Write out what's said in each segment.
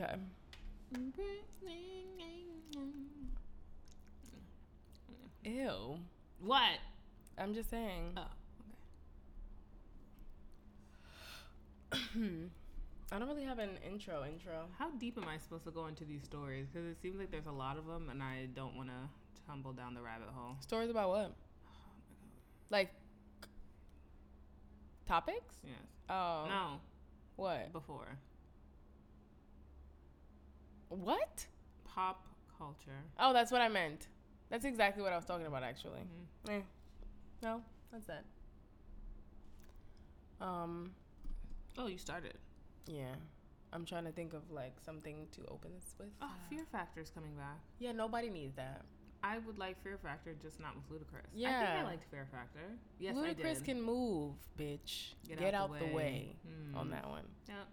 Okay. Ew. What? I'm just saying. Oh. okay. I don't really have an intro intro. How deep am I supposed to go into these stories? Because it seems like there's a lot of them, and I don't want to tumble down the rabbit hole. Stories about what? Like topics? Yes. Oh. No. What? Before. What? Pop culture. Oh, that's what I meant. That's exactly what I was talking about actually. Mhm. Eh. No, that's that. Um, Oh, you started. yeah. I'm trying to think of like something to open this with. Oh, Fear Factor's coming back. Yeah, nobody needs that. I would like Fear Factor, just not with Ludacris. I think Yeah. I liked Fear Factor. Yes, I Ludacris did. can move, bitch. Get, out, the way, Hmm. on that one. Yep.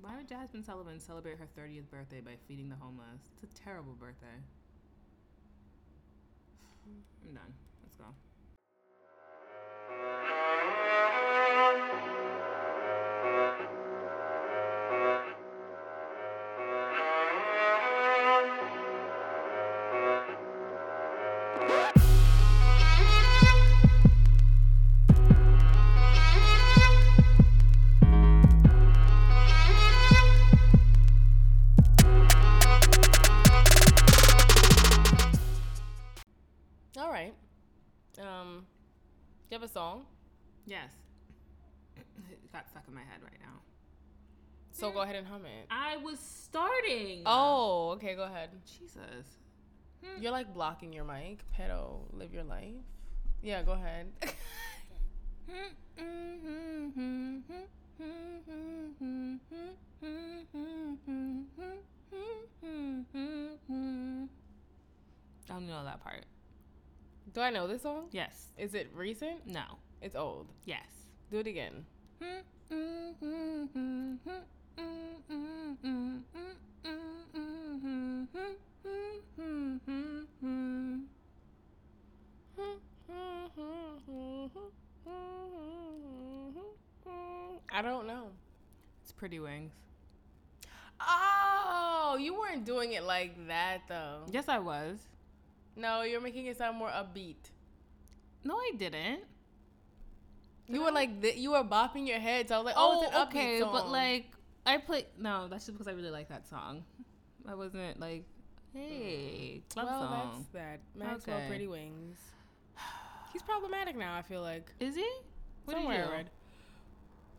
Why would Jazmine Sullivan celebrate her 30th birthday by feeding the homeless? It's a terrible birthday. I'm done. Let's go. Starting. Oh, okay. Go ahead. Jesus. Hmm. You're like blocking your mic. Pedo, live your life. Yeah, go ahead. I don't know that part. Do I know this song? Yes. Is it recent? No. It's old. Yes. Do it again. Hmm. I don't know. It's Pretty Wings. Oh, you weren't doing it like that though. Yes, I was. No, you're making it sound more upbeat. No, I didn't. You were like th- you were bopping your head, so I was like, oh, it's an oh, upbeat okay, song. but like I play. No, that's just because I really like that song. I wasn't like, hey, club well, song. that's that. Maxwell Okay. Pretty Wings. He's problematic now. I feel like Is he? What somewhere you?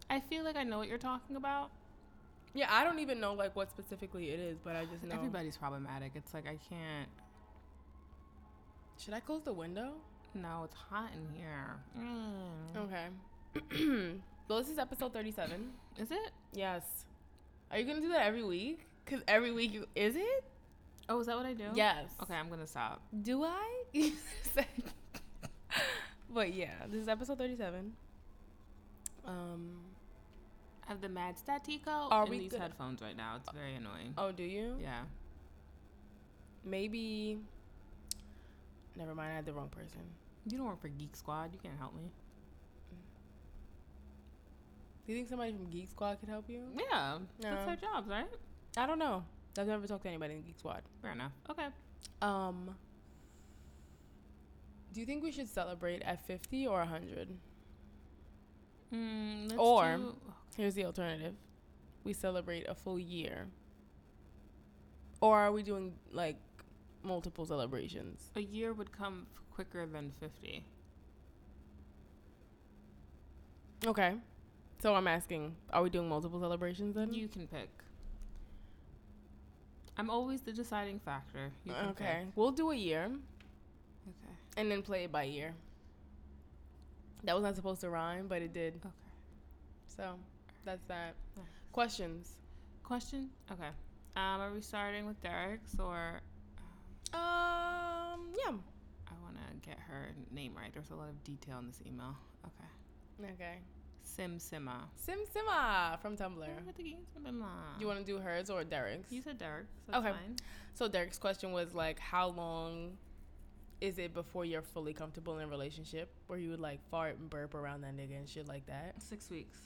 I. I feel like I know what you're talking about. Yeah, I don't even know like what specifically it is, but I just know. Everybody's problematic. It's like I can't. Should I close the window? No, it's hot in here. Mm. Okay. well, this is episode thirty-seven. Is it? Yes. Are you gonna do that every week? Cause every week you is it? Oh, is that what I do? Yes. Okay, I'm gonna stop. Do I? but yeah, this is episode thirty-seven. Um. I have the Mad Statico Are in we these gonna- headphones right now. It's very annoying. Oh, do you? Yeah. Maybe. Never mind. I had the wrong person. You don't work for Geek Squad. You can't help me. Do you think somebody from Geek Squad could help you? Yeah, that's No. their jobs, right? I don't know. I've never talked to anybody in Geek Squad. Fair enough. Okay. Um. Do you think we should celebrate at fifty or hundred? Mm, Or- do- Here's the alternative: we celebrate a full year. Or are we doing like multiple celebrations? a year would come quicker than 50. Okay. So I'm asking: Are we doing multiple celebrations then? You can pick. I'm always the deciding factor. You can okay. pick. We'll do a year Okay. and then play it by year. That was not supposed to rhyme, but it did. Okay. So that's that. Nice. Questions. Question? Okay. Um, are we starting with Derek's or Um. Yeah. I want to get her name right. There's a lot of detail in this email. Okay. Okay. Sim Sima. Sim Sima from Tumblr. You want to do hers or Derek's? You said Derek, so Okay. fine. So Derek's question was like, how long is it before you're fully comfortable in a relationship where you would like fart and burp around that nigga and shit like that? Six weeks.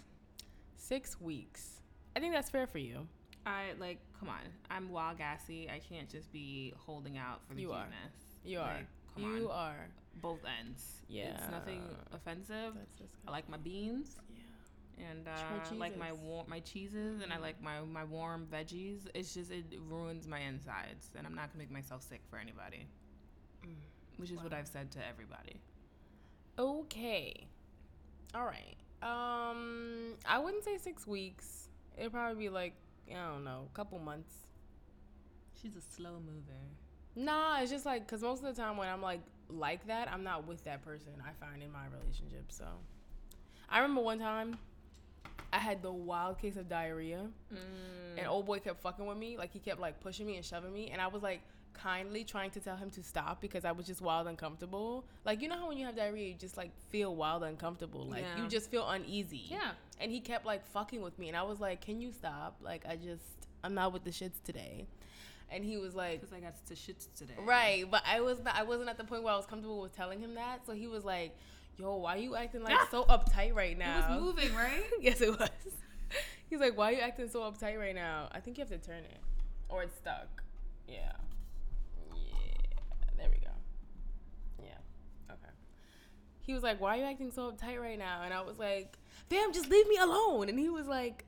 Six weeks. I think that's fair for you. I like, come on. I'm wild gassy. I can't just be holding out for the You are. cuteness. You are. Come you on. are. Both ends. Yeah. It's nothing offensive. I like my beans. And More uh, like my cheeses. warm my cheeses and I like my my warm veggies. It's just it ruins my insides, and I'm not gonna make myself sick for anybody. Mm. Which is what I've said to everybody. Okay. All right. Um, I wouldn't say six weeks. It'd probably be like I don't know, a couple months. She's a slow mover. Nah, it's just like because most of the time when I'm like like that, I'm not with that person. I find in my relationship. So, I remember one time, I had the wild case of diarrhea, mm. and old boy kept fucking with me. Like he kept like pushing me and shoving me, and I was like kindly trying to tell him to stop because I was just wild and uncomfortable. Like you know how when you have diarrhea, you just like feel wild and uncomfortable. Like Yeah. you just feel uneasy. Yeah. And he kept like fucking with me, and I was like, "Can you stop? Like I just I'm not with the shits today." And he was like, Because I got to shits today. Right, but I was not, I wasn't at the point where I was comfortable with telling him that. So he was like, "Yo, why you acting like so uptight right now? It was moving, right? yes, it was. He's like, "Why are you acting so uptight right now?" I think you have to turn it, or it's stuck. Yeah, yeah. There we go. Yeah. Okay. He was like, "Why are you acting so uptight right now?" And I was like, "Damn, just leave me alone." And he was like,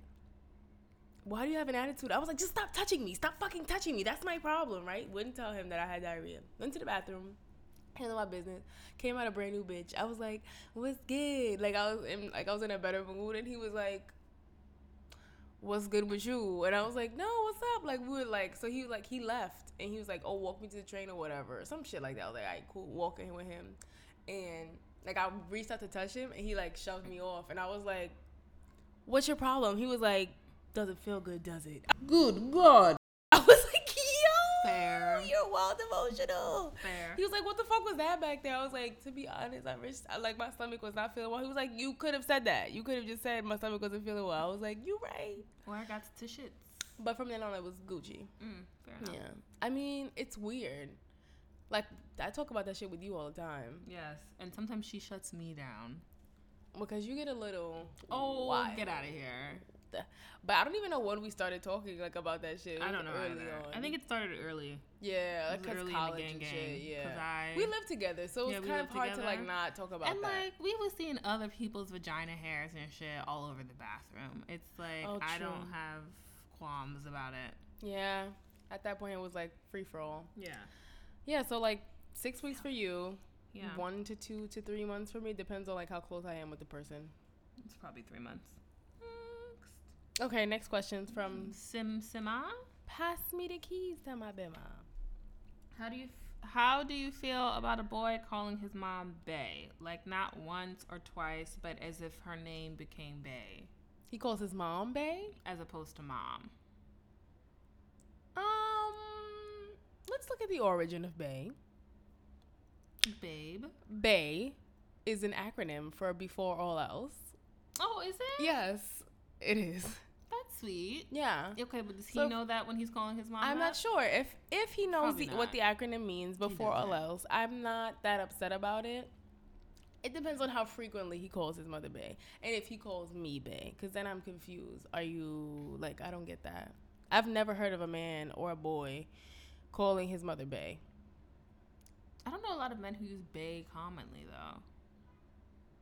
why do you have an attitude? I was like, just stop touching me. Stop fucking touching me. That's my problem, right? Wouldn't tell him that I had diarrhea. Went to the bathroom, handled my business. Came out a brand new bitch. I was like, what's good? Like I was in like I was in a better mood, and he was like, what's good with you? And I was like, no, what's up? Like we were like, so he was like, he left, and he was like, oh, walk me to the train or whatever, some shit like that. I was like, alright, cool, walking with him, and like I reached out to touch him, and he like shoved me off, and I was like, what's your problem? He was like, doesn't feel good, does it? Good God. I was Fair. you're wild emotional. Fair. He was like, "What the fuck was that back there?" I was like, "To be honest, I wish I, like my stomach was not feeling well." He was like, "You could have said that. You could have just said my stomach wasn't feeling well." I was like, "You right." Or I got to shits. But from then on, it was Gucci. Mm, fair enough. Yeah, I mean, it's weird. Like I talk about that shit with you all the time Yes. And sometimes she shuts me down. because you get a little Oh, wild. get out of here. But I don't even know when we started talking like about that shit. I don't know. Early either. on. I think it started early. yeah, it like was 'cause early college and shit. Yeah, I- we lived together, so Yeah, it's we kind of hard to like not talk about that. and that. like we were seeing other people's vagina hairs and shit all over the bathroom. It's like Oh, I don't have qualms about it. yeah, at that point it was like free for all. Yeah. Yeah, so like six weeks for you, Yeah. one to two to three months for me. Depends on like how close I am with the person. It's probably three months. Okay, next question's from Sim Sima. Pass me the keys to my bima. How do you f- how do you feel about a boy calling his mom Bay? Like not once or twice, but as if her name became Bay, He calls his mom Bay. as opposed to mom. Um, let's look at the origin of Bay. Babe. Bay is an acronym for before all else. Oh, is it? Yes, it is. That's sweet. Yeah. Okay, but does he So- know that when he's calling his mom? I'm that? not sure if if he knows the, what the acronym means before all else. I'm not that upset about it. It depends on how frequently he calls his mother Bay, and if he calls me Bay, because then I'm confused. Are you like I don't get that? I've never heard of a man or a boy calling his mother Bay. I don't know a lot of men who use Bay commonly though.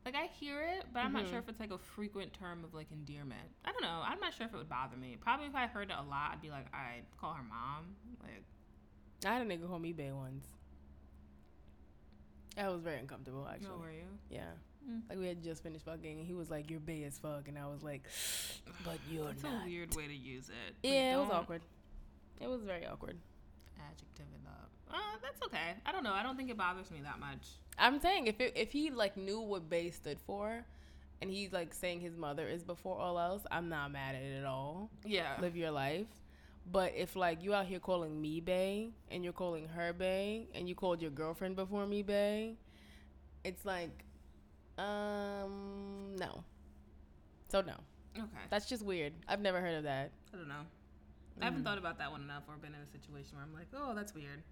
Like I hear it, but I'm not Mhm. sure if it's like a frequent term of like endearment. I don't know. I'm not sure if it would bother me. Probably if I heard it a lot, I'd be like, I'd call her mom. Like, I had a nigga call me Bay once. I was very uncomfortable actually. no, were you? Yeah. Mm. Like we had just finished fucking, and he was like, "You're Bay as fuck," and I was like, "But you're That's not." a weird way to use it. Like, Yeah, it was awkward. It was very awkward. Adjective it up. Uh, that's okay. I don't know. I don't think it bothers me that much. I'm saying if it, if he like knew what Bay stood for, and he's like saying his mother is before all else, I'm not mad at it at all. Yeah. Live your life. But if like you out here calling me Bay and you're calling her Bay and you called your girlfriend before me Bay, it's like, um, no. So no, Okay. that's just weird. I've never heard of that. I don't know. I haven't Mm. thought about that one enough or been in a situation where I'm like, oh, that's weird.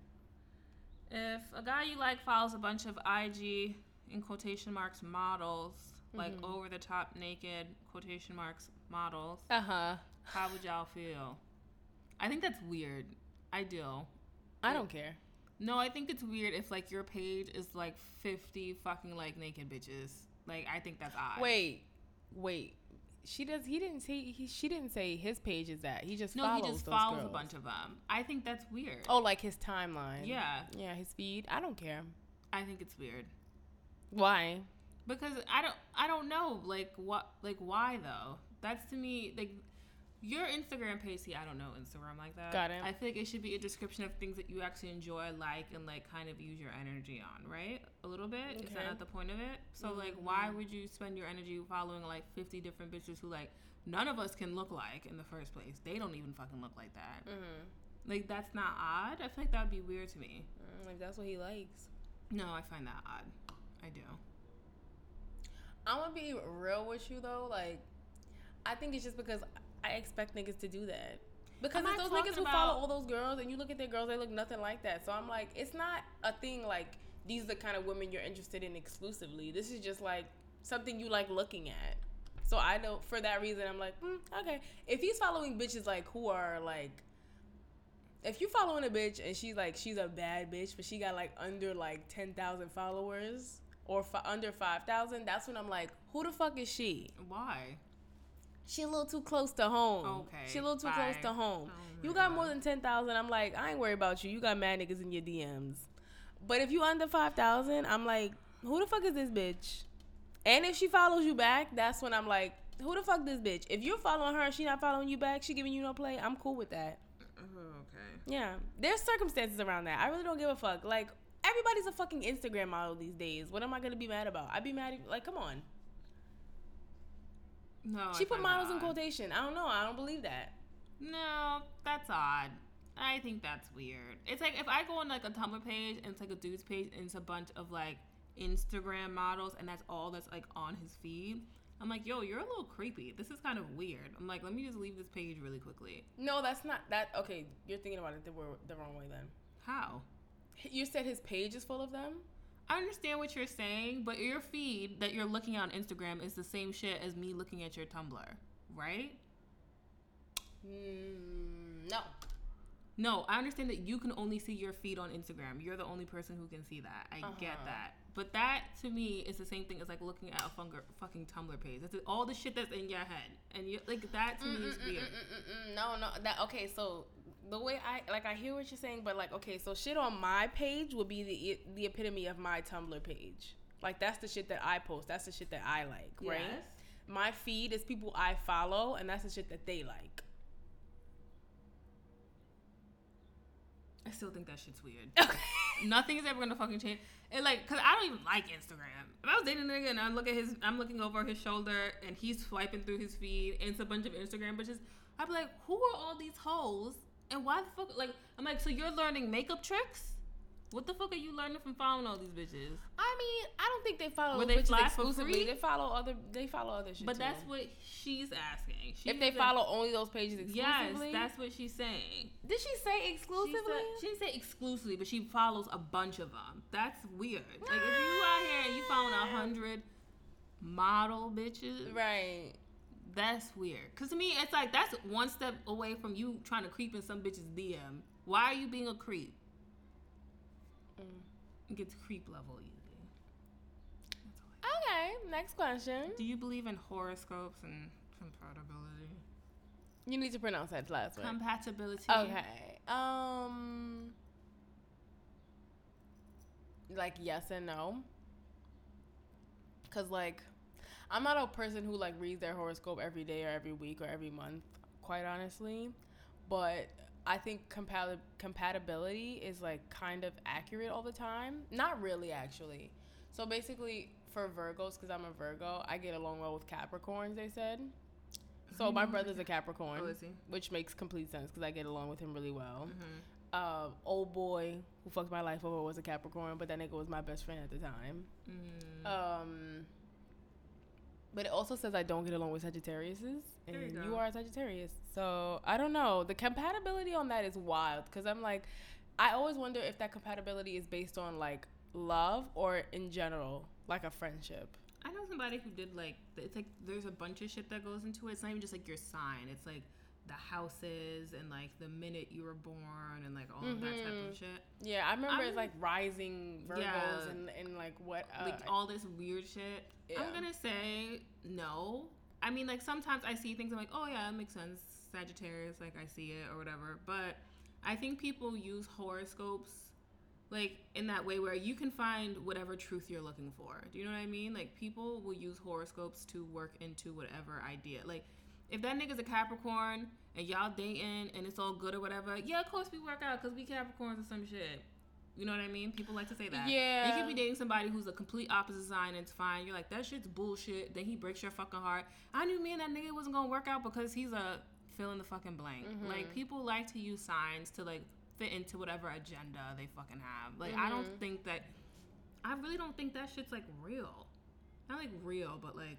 If a guy you like follows a bunch of IG in quotation marks models, like Mhm. over the top naked quotation marks models, Uh huh. how would y'all feel? I think that's weird. I do. I don't care. No, I think it's weird if like your page is like 50 fucking like naked bitches. Like I think that's odd. Wait, wait. She does. He didn't say. He, she didn't say his page is that. He just No, he just follows a bunch of them. I think that's weird. Oh, like his timeline. Yeah, Yeah, his feed. I don't care. I think it's weird. Why? because I don't I don't know like what like why though. That's to me like your Instagram page. See, I don't know Instagram like that. Got it. I think it should be a description of things that you actually enjoy, like, and like kind of use your energy on, right? A little bit. Is that Okay. not the point of it? So like, why would you spend your energy following like fifty different bitches who like none of us can look like in the first place? They don't even fucking look like that. Mm-hmm. Like that's not odd. I feel like that would be weird to me. Mm, like that's what he likes. No, I find that odd. I do. I'm gonna be real with you though. Like, I think it's just because I expect niggas to do that. Because I'm it's those niggas who about- follow all those girls, and you look at their girls, they look nothing like that. So I'm like, it's not a thing like these are the kind of women you're interested in exclusively. This is just like something you like looking at. So I know for that reason, I'm like, mm, okay. If he's following bitches like who are like, if you following a bitch and she's like she's a bad bitch, but she got like under like ten thousand followers or fi- under five thousand, that's when I'm like, who the fuck is she? Why? She a little too close to home. Okay, She a little too close to home. Oh you got God. more than 10,000. I'm like, I ain't worried about you. You got mad niggas in your DMs. But if you under 5,000, I'm like, who the fuck is this bitch? And if she follows you back, that's when I'm like, who the fuck this bitch? If you're following her and she not following you back, she giving you no play, I'm cool with that. okay. Yeah. There's circumstances around that. I really don't give a fuck. Like, everybody's a fucking Instagram model these days. What am I going to be mad about? I'd be mad if, like, come on. No, She I put models in quotation. I don't know. I don't believe that. No, that's odd. I think that's weird. It's like if I go on like a Tumblr page and it's like a dude's page and it's a bunch of like Instagram models and that's all that's like on his feed. I'm like, yo, you're a little creepy. This is kind of weird. I'm like, let me just leave this page really quickly. No, that's not that. Okay, you're thinking about it the, the wrong way then. How? You said his page is full of them. I understand what you're saying, but your feed that you're looking at on Instagram is the same shit as me looking at your Tumblr, right? Mm, no. No, I understand that you can only see your feed on Instagram. You're the only person who can see that. I get Uh-huh. that. But that to me is the same thing as like looking at a funger, fucking Tumblr page. That's all the shit that's in your head, and you like that to me is weird. Mm-mm-mm-mm-mm. No, no. That okay. So the way I like, I hear what you're saying, but like, okay, so shit on my page would be the the epitome of my Tumblr page. Like that's the shit that I post. That's the shit that I like, right? My feed is people I follow, and that's the shit that they like. I still think that shit's weird. Okay. Nothing is ever gonna fucking change. And like, cause I don't even like Instagram. If I was dating a nigga and I look at his, I'm looking over his shoulder and he's swiping through his feed and it's a bunch of Instagram bitches. I'd be like, who are all these hoes? And why the fuck? Like, I'm like, so you're learning makeup tricks? What the fuck are you learning from following all these bitches? I mean, I don't think they follow Were they bitches exclusively. They follow other. They follow other shit. But too. that's what she's asking. She's if they follow only those pages exclusively. yes, that's what she's saying. Did she say She, exclusively? said, she didn't say exclusively, but she follows a bunch of them. That's weird. Like if you out here and you following a hundred model bitches, right. That's weird. Cause to me, it's like that's one step away from you trying to creep in some bitch's DM. Why are you being a creep? Mm. It gets creep level easy. That's all I- Okay. Next question. Do you believe in horoscopes and compatibility? You need to pronounce that last word. Compatibility. Okay. Um. Like yes and no. Cause like, I'm not a person who like reads their horoscope every day or every week or every month. Quite honestly, but I think compati- compatibility is like kind of accurate all the time. Not really, actually. So basically, for Virgos, because I'm a Virgo, I get along well with Capricorns. They said. So my brother's a Capricorn Oh, which makes complete sense because I get along with him really well. Mm-hmm. Uh, old boy who fucked my life over was a Capricorn, but that nigga was my best friend at the time. Mm. Um, but it also says I don't get along with Sagittariuses, There you and you are a Sagittarius. So I don't know. The compatibility on that is wild because I'm like, I always wonder if that compatibility is based on like love or in general, like a friendship. I know somebody who did like it's like there's a bunch of shit that goes into it. It's not even just like your sign. It's like the houses and like the minute you were born and like all of that type of shit. Yeah, I remember it's like rising Virgos Yeah. and, and like what uh, like all this weird shit. Yeah. I'm gonna say no. I mean, like sometimes I see things I'm like, oh yeah, that makes sense. Sagittarius, like I see it or whatever. But I think people use horoscopes like in that way where you can find whatever truth you're looking for. Do you know what I mean? Like people will use horoscopes to work into whatever idea. Like if that nigga's a Capricorn and y'all dating and it's all good or whatever, yeah, of course we work out because we Capricorns or some shit. You know what I mean? People like to say that. Yeah. You could be dating somebody who's a complete opposite sign and it's fine. You're like, that shit's bullshit. Then he breaks your fucking heart. I knew me and that nigga wasn't gonna work out because he's a fill in the fucking blank. Mm-hmm. Like people like to use signs to like fit into whatever agenda they fucking have. Like I don't mm-hmm. think that I really don't think that shit's like real. Not like real, but like.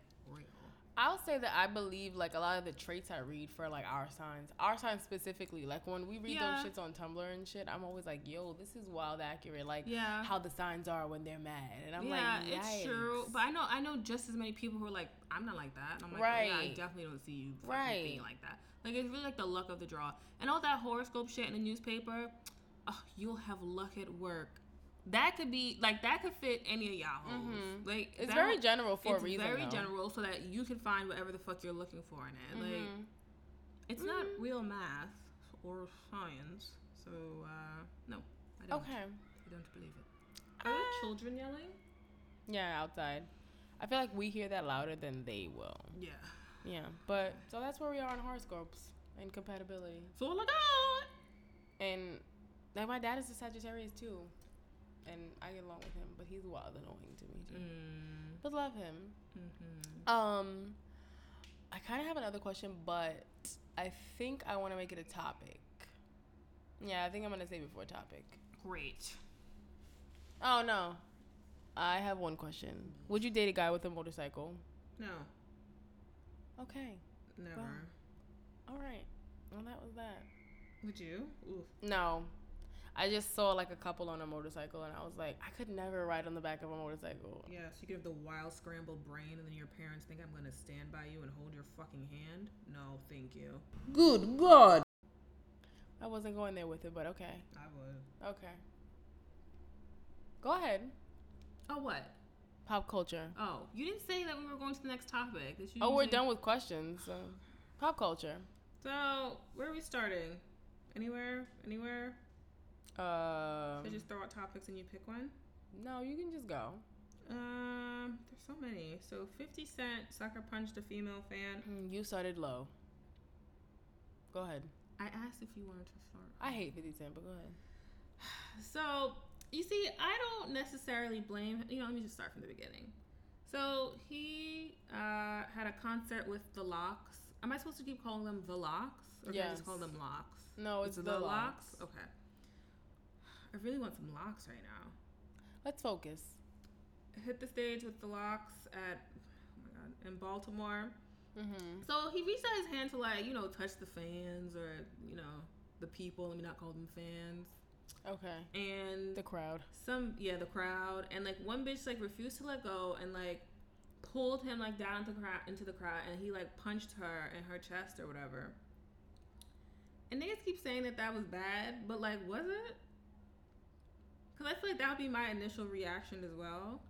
I'll say that I believe like a lot of the traits I read for like our signs, our signs specifically. Like when we read Yeah. those shits on Tumblr and shit, I'm always like, yo, this is wild accurate. Like Yeah. how the signs are when they're mad, and I'm yeah, like, "Yeah, it's true. But I know I know just as many people who are like, I'm not like that. And I'm like, oh, yeah, I definitely don't see you Right. being like that. Like it's really like the luck of the draw. And all that horoscope shit in the newspaper, oh, you'll have luck at work. That could be like that could fit any of y'all. Mhm. Like It's very general for it's a reason. very though. general so that you can find whatever the fuck you're looking for in it. Like Mhm. it's not real math or science. So uh no, I don't. Okay. I don't believe it. Are there children yelling? Yeah, outside. I feel like we hear that louder than they will. Yeah. Yeah, but so that's where we are on horoscopes and compatibility. So look out. And like my dad is a Sagittarius too, and I get along with him, but he's wild and annoying to me too. Mm, But love him. hmm Um, I kind of have another question, but I think I want to make it a topic. Yeah, I think I'm gonna save it for a topic. Great. Oh no, I have one question. Would you date a guy with a motorcycle? No, Okay, never. all right. Well, that was that. Would you? Oof. No, I just saw like a couple on a motorcycle, and I was like, I could never ride on the back of a motorcycle. Yeah, so you could have the wild scrambled brain, and then your parents think I'm gonna stand by you and hold your fucking hand. No, thank you. Good God. I wasn't going there with it, but okay. I would. Okay. Go ahead. Oh what? Pop culture. Oh, you didn't say that we were going to the next topic. You Oh, we're usually- done with questions. So. Pop culture. So where are we starting? Anywhere? Anywhere? Um, I just throw out topics and you pick one. no, you can just go. Um, there's so many. So 50 Cent sucker punched a female fan. Mm, You started low. Go ahead. I asked if you wanted to start. I hate 50 Cent, but go ahead. So you see, I don't necessarily blame. You know, let me just start from the beginning. So he uh, had a concert with the LOX. Am I supposed to keep calling them the LOX, or can I just call them LOX? No, it's Is it the LOX. Okay. I really want some locks right now. Let's focus. Hit the stage with the LOX at oh my god in Baltimore. Mm-hmm. So he reached out his hand to like you know touch the fans or you know the people. Let me not call them fans. Okay. And The crowd. some yeah the crowd and like one bitch like refused to let go and like pulled him like down into the crowd into the crowd and he like punched her in her chest or whatever and niggas keep saying that that was bad but like was it because i feel like that would be my initial reaction as well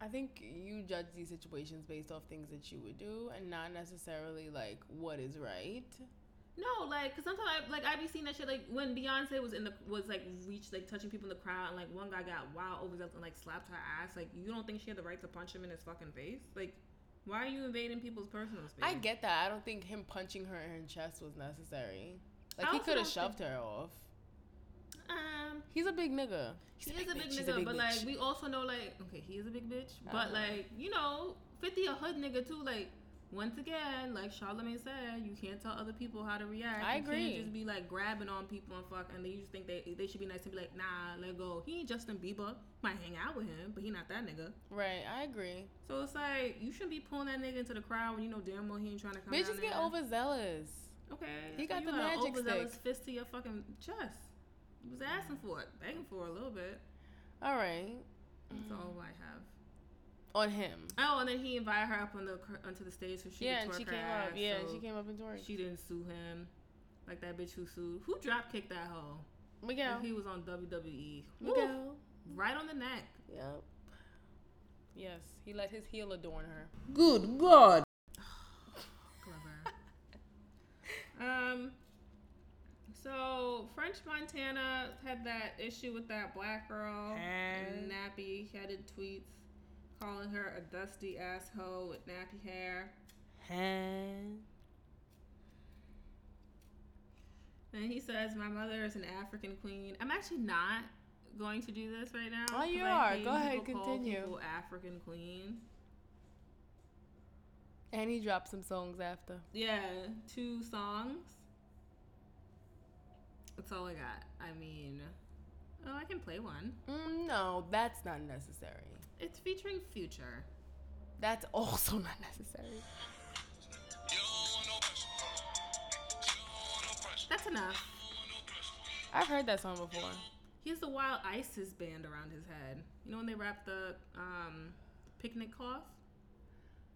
I think you judge these situations based off things that you would do and not necessarily like what is right. no like because sometimes I, like i be seeing that shit like when beyonce was in the was like reached like touching people in the crowd and like one guy got wild overzealous and like slapped her ass like you don't think she had the right to punch him in his fucking face like why are you invading people's personal space I get that. I don't think him punching her in her chest was necessary. Like he could have shoved her off. Um, He's a big nigga. he He's is a big bitch. He's nigga, but like we also know like okay, he is a big bitch, but Uh-huh. like you know, Fifty a hood nigga too. Like once again, like Charlamagne said, you can't tell other people how to react. I you agree. Can't just be like grabbing on people and fuck, and then you just think they they should be nice and be like, nah, let go. He ain't Justin Bieber. Might hang out with him, but he not that nigga. Right, I agree. So it's like you shouldn't be pulling that nigga into the crowd when you know damn well he ain't trying to come. Bitches get there. overzealous. Okay, He so got you the magic overzealous stick. fist to your fucking chest. He was asking for it, begging for it a little bit. All right. That's Mm. all I have. On him. Oh, and then he invited her up on the onto the stage so she yeah, could and she twerk her came ass, up. Yeah, so she came up and twerked. She didn't sue him, like that bitch who sued. Who drop kicked that hoe? Miguel. Like he was on WWE. Woo! Miguel. Right on the neck. Yep. Yes, he let his heel adorn her. Good God. Clever. um. So French Montana had that issue with that black girl, And- nappy headed tweets, calling her a dusty asshole with nappy hair. And And he says, "My mother is an African queen." I'm actually not going to do this right now. Oh, you are. Go ahead, continue. African queen. and he dropped some songs after. Yeah, two songs. That's all I got. I mean, oh, I can play one. Mm, no, that's not necessary. It's featuring Future. That's also not necessary. That's enough. I've heard that song before. He has the Wild Isis band around his head. You know when they wrap the um, picnic cloth?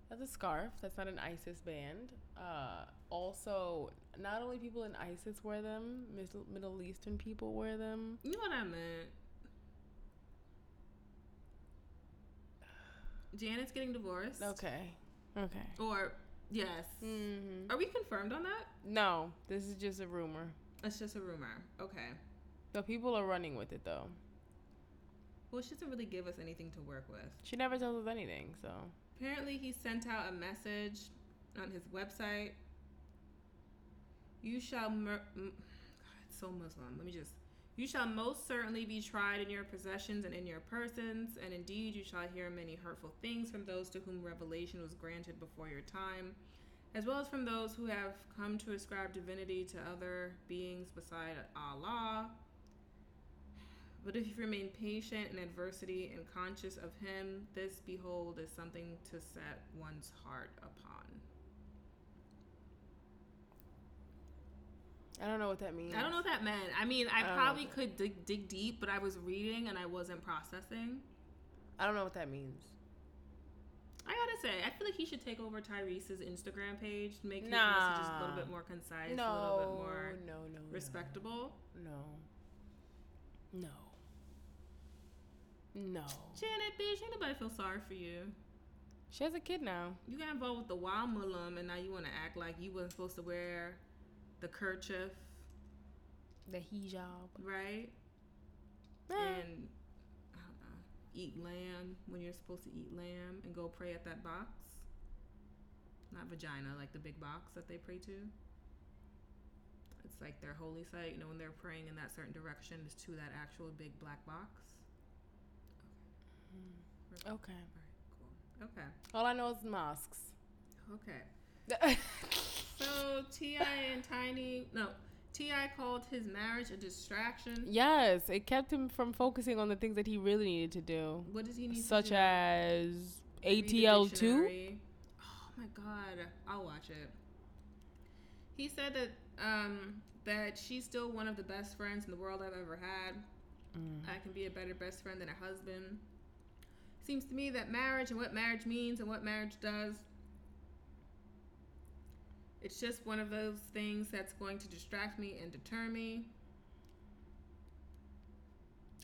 That's a scarf. That's not an ISIS band. Uh, also, not only people in ISIS wear them, Middle, Eastern people wear them. You know what I meant. Janet's getting divorced. Okay. Okay. Or, yes. hmm Are we confirmed on that? No, this is just a rumor. It's just a rumor. Okay. But people are running with it though. Well, she doesn't really give us anything to work with. She never tells us anything, so. Apparently, he sent out a message on his website. You shall, God, so Muslim. Let me just. You shall most certainly be tried in your possessions and in your persons, and indeed you shall hear many hurtful things from those to whom revelation was granted before your time, as well as from those who have come to ascribe divinity to other beings beside Allah. But if you remain patient in adversity and conscious of Him, this, behold, is something to set one's heart upon. I don't know what that means. I don't know what that meant. I mean, I, I probably could dig, dig deep, but I was reading and I wasn't processing. I don't know what that means. I gotta say, I feel like he should take over Tyrese's Instagram page, make his Nah. messages a little bit more concise, a little bit more no, no, no. respectable. No. No. No. Janet, bitch, ain't nobody feel sorry for you. She has a kid now. You got involved with the wild Muslim, and now you want to act like you wasn't supposed to wear the kerchief, The hijab. right? Eh. and I don't know, eat lamb when you're supposed to eat lamb and go pray at that box. Not vagina, like the big box that they pray to. It's like their holy site. You know, when they're praying in that certain direction, is to that actual big black box. Okay. All right, cool. Okay. All I know is mosques. Okay. So T.I. and Tiny, no, T.I. called his marriage a distraction. yes, it kept him from focusing on the things that he really needed to do, What does he need such to do? as ATL two. Oh my god, I'll watch it. He said that um that she's still one of the best friends in the world I've ever had. Mm. I can be a better best friend than a husband. Seems to me that marriage and what marriage means and what marriage does. It's just one of those things that's going to distract me and deter me.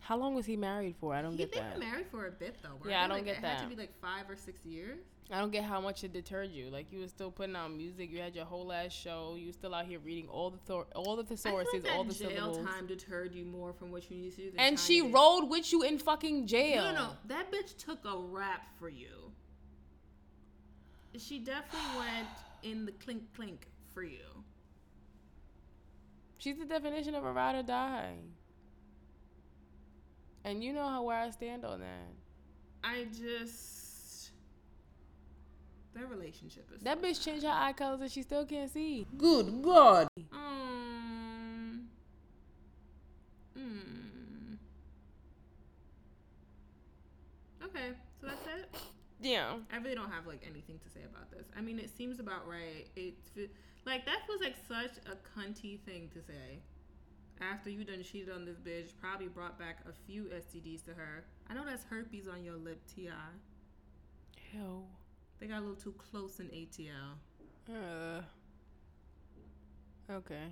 How long was he married for? I don't he get they that. were married for a bit though. Yeah, I they? don't Like, get it Had to be like five or six years. I don't get how much it deterred you. Like you were still putting out music. You had your whole ass show. You were still out here reading all the thor- all the I thesaurus, feel like all the jail syllables. time deterred you more from what you need to do. And she did. rolled with you in fucking jail. No, no, no. That bitch took a rap for you. She definitely went in the clink clink for you. She's the definition of a ride or die. And you know how where I stand on that. I just their relationship is That so bitch changed her eye colors and she still can't see. Good God. Um. Mm. Okay, so that's it. Yeah. I really don't have like anything to say about this. I mean, it seems about right. It fe- like that feels like such a cunty thing to say. After you done cheated on this bitch, probably brought back a few STDs to her. I know that's herpes on your lip, Ti. Ew. They got a little too close in ATL. Uh. Okay.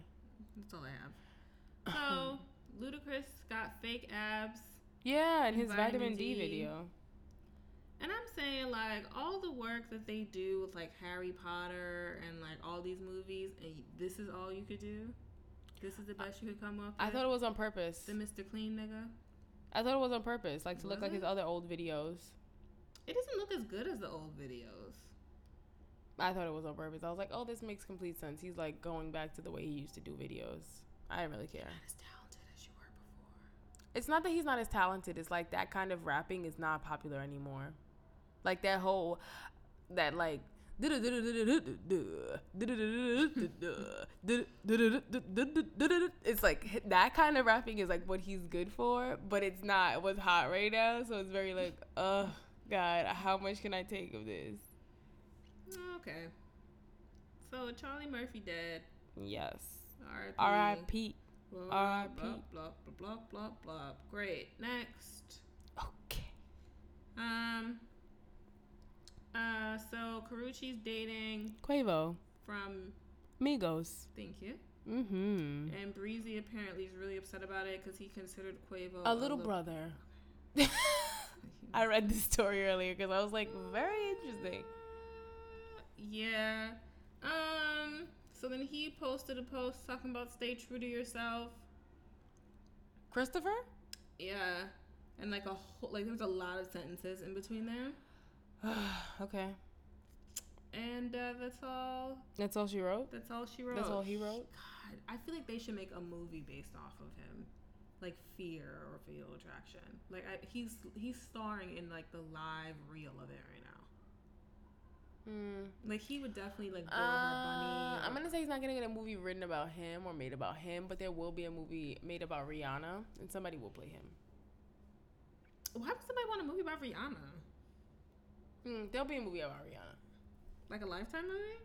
That's all I have. So, Ludacris got fake abs. Yeah, and And his vitamin, vitamin D, D. video. And I'm saying, like, all the work that they do with, like, Harry Potter and, like, all these movies, and this is all you could do? This is the best you could come up with? I thought it was on purpose. The Mr. Clean nigga? I thought it was on purpose, like to look Was like it? his other old videos. It doesn't look as good as the old videos. I thought it was on purpose. I was like, oh, this makes complete sense. He's like going back to the way he used to do videos. I didn't really care. As talented as you were before. It's not that he's not as talented. It's like that kind of rapping is not popular anymore. Like that whole, that like. It's like that kind of rapping is like what he's good for, but it's not what's hot right now. So it's very like, oh God, how much can I take of this? Okay. So, Charlie Murphy dead. Yes. R.I.P. R.I.P. Blah, R.I.P.. Blah, blah, blah, blah, blah, blah. Great. Next. Okay. Um. Uh. So Karrueche's dating Quavo. from. Migos. Thank you. Mm-hmm. And Breezy apparently is really upset about it because he considered Quavo A little brother. I read this story earlier because I was like, very interesting. Yeah. Um. So then he posted a post talking about stay true to yourself. Christopher? Yeah. And like a whole, like there was a lot of sentences in between there. okay. And uh, that's all. That's all she wrote? That's all she wrote. That's all he wrote? God, I feel like they should make a movie based off of him, like Fear or Fatal Attraction. Like I, he's he's starring in like the live reel of it right now. Hmm. Like he would definitely like go Uh, her bunny. I'm gonna say he's not gonna get a movie written about him or made about him, but there will be a movie made about Rihanna, and somebody will play him. Why would somebody want a movie about Rihanna? Hmm, there'll be a movie about Rihanna. Like a Lifetime movie?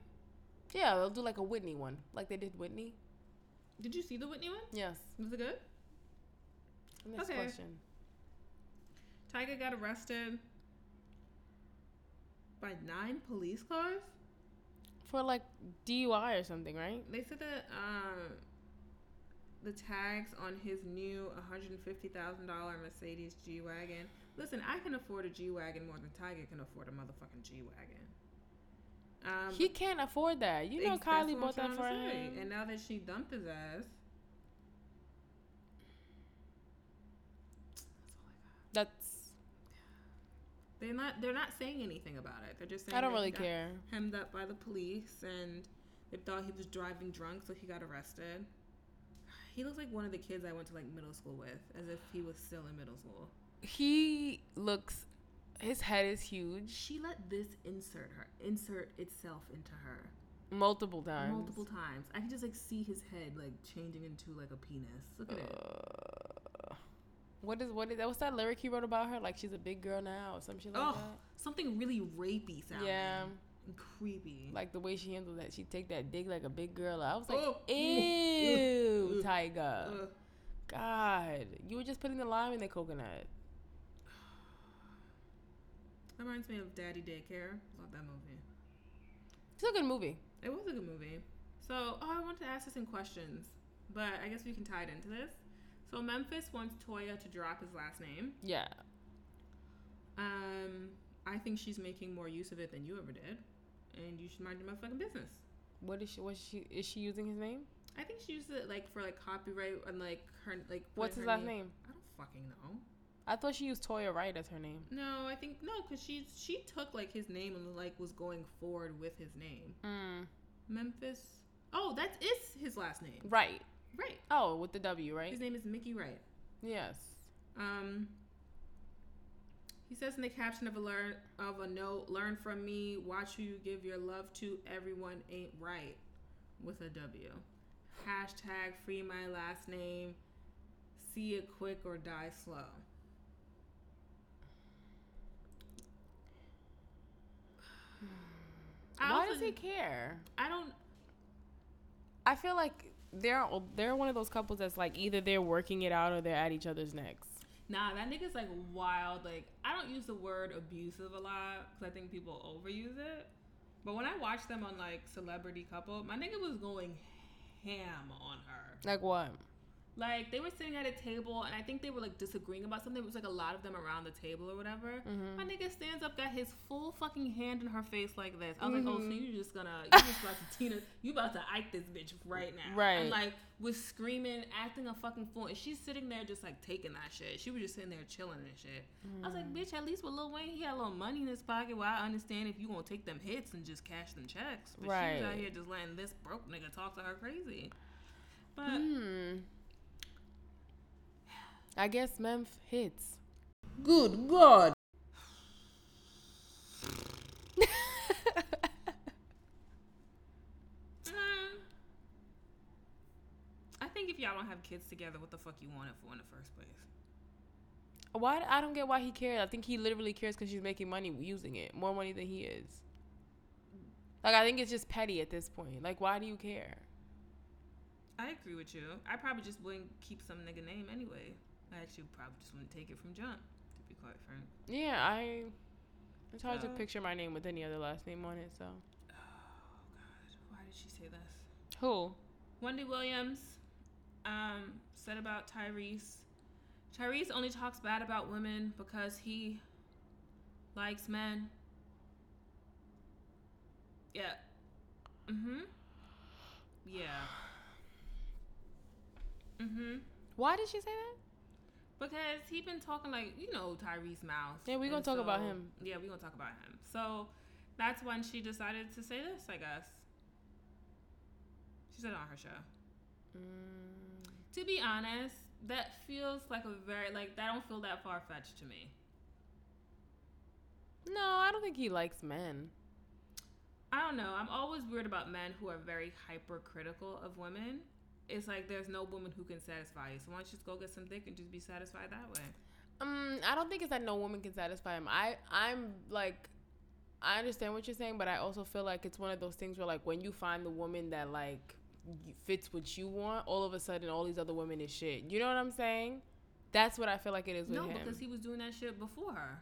Yeah, they'll do like a Whitney one, like they did Whitney. Did you see the Whitney one? Yes. Was it good? Next Okay. question. Tyga got arrested by nine police cars. For like DUI or something, right? They said that um, the tags on his new $150,000 Mercedes G Wagon. Listen, I can afford a G Wagon more than Tyga can afford a motherfucking G Wagon. Um, he can't afford that. You know, Kylie bought that for trying to say. him. And now that she dumped his ass. That's. They're not. They're not saying anything about it. They're just saying. I don't really care. Hemmed up by the police, and they thought he was driving drunk, so he got arrested. He looks like one of the kids I went to like middle school with, as if he was still in middle school. He looks. His head is huge. She let this insert her, insert itself into her Multiple times. multiple times. I can just like see his head like changing into like a penis. Look at it. Uh, what is what is that? What's that lyric he wrote about her? Like she's a big girl now or some shit like Oh, that. something really rapey sounding. Yeah. And creepy. Like the way she handled that, she take that dick like a big girl. I was like, Oh. ew. Tyga. God, you were just putting the lime in the coconut. That reminds me of Daddy Daycare. Love that movie. It's a good movie. It was a good movie. So, oh, I wanted to ask this some questions, but I guess we can tie it into this. So, Memphitz wants Toya to drop his last name. Yeah. Um, I think she's making more use of it than you ever did, and you should mind your motherfucking business. What is she? What she? Is she using his name? I think she used it like for like copyright and like her like. What's his last name? I don't fucking know. I thought she used Toya Wright as her name. No, I think no, cause she she took like his name and like was going forward with his name. Mm. Memphitz. Oh, that is his last name. Right. Right. Oh, with the W, right? His name is Mickey Wright. Yes. Um, he says in the caption of a learn of a note, "Learn from me. Watch who you give your love to. Everyone ain't right." With a W. Hashtag free my last name. See it quick or die slow. I Why also- does he care? I don't. I feel like they're they're one of those couples that's like either they're working it out or they're at each other's necks. Nah, that nigga's like wild. Like I don't use the word abusive a lot because I think people overuse it. But when I watched them on like Celebrity Couple, my nigga was going ham on her. Like what? Like they were sitting at a table, and I think they were like disagreeing about something. It was like a lot of them around the table or whatever. Mm-hmm. My nigga stands up, got his full fucking hand in her face like this. I was like, oh, Mm-hmm. so you just gonna, you just about to Tina, you about to ike this bitch right now, Right. And like was screaming, acting a fucking fool, and she's sitting there just like taking that shit. She was just sitting there chilling and shit. I was Mm. like, bitch, at least with Lil Wayne, he had a little money in his pocket. Well, I understand if you gonna take them hits and just cash them checks, but she was out here just letting this broke nigga talk to her crazy. But Hmm. I guess Memph hits. Good God. I think if y'all don't have kids together, what the fuck you want it for in the first place? Why? I don't get why he cares. I think he literally cares because she's making money using it, more money than he is. Like I think it's just petty at this point. Like why do you care? I agree with you. I probably just wouldn't keep some nigga name anyway. I actually probably just wouldn't take it from jump, to be quite frank. Yeah, I. It's hard to picture my name with any other last name on it. So Oh God, why did she say this? who? Wendy Williams um, said about Tyrese. Tyrese only talks bad about women because he likes men. Yeah. Mm-hmm. Yeah. Mm-hmm. Why did she say that? Because he been talking like you know Tyrese mouth. Yeah, we gonna And talk about him. Yeah, we gonna talk about him. So that's when she decided to say this. I guess she said it on her show. Mm, To be honest, that feels like a very like that don't feel that far fetched to me. no, I don't think he likes men. I don't know. I'm always weird about men who are very hypercritical of women. It's like there's no woman who can satisfy you. So why don't you just go get some dick and just be satisfied that way? Um, I don't think it's that no woman can satisfy him. I, I'm like, I understand what you're saying, but I also feel like it's one of those things where like when you find the woman that like fits what you want, all of a sudden all these other women is shit. You know what I'm saying? That's what I feel like it is with No, him. because he was doing that shit before her.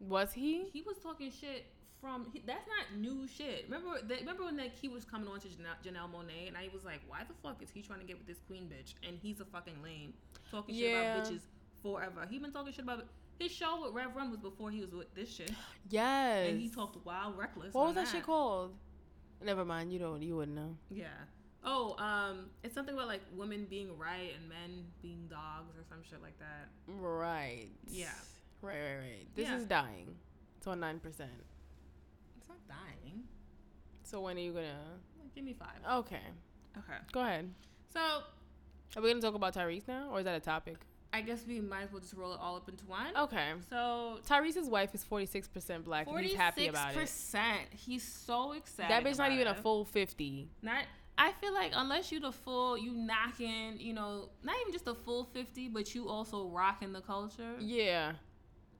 was he? He was talking shit from. He, that's not new shit. Remember? That, remember when like he was coming on to Janelle, Janelle Monáe, and I was like, why the fuck is he trying to get with this queen bitch? And he's a fucking lame, talking shit Yeah. about bitches forever. He been talking shit about his show with Rev Run was before he was with this shit, Yes. and he talked wild, reckless. What was that, shit called? Never mind. You don't. You wouldn't know. Yeah. Oh, um, it's something about like women being right and men being dogs or some shit like that. Right. Yeah. Right. Right. Right. This Yeah. is dying. It's on nine percent. Not dying. So when are you gonna? Give me five. Okay. Okay. Go ahead. So Are we gonna talk about Tyrese now, or is that a topic? I guess we might as well just roll it all up into one. Okay. So Tyrese's wife is forty six percent black, and he's happy about it. percent. He's so excited. That bitch not even a full fifty. Not. I feel like unless you the full, you knocking, you know, not even just a full fifty, but you also rocking the culture. Yeah.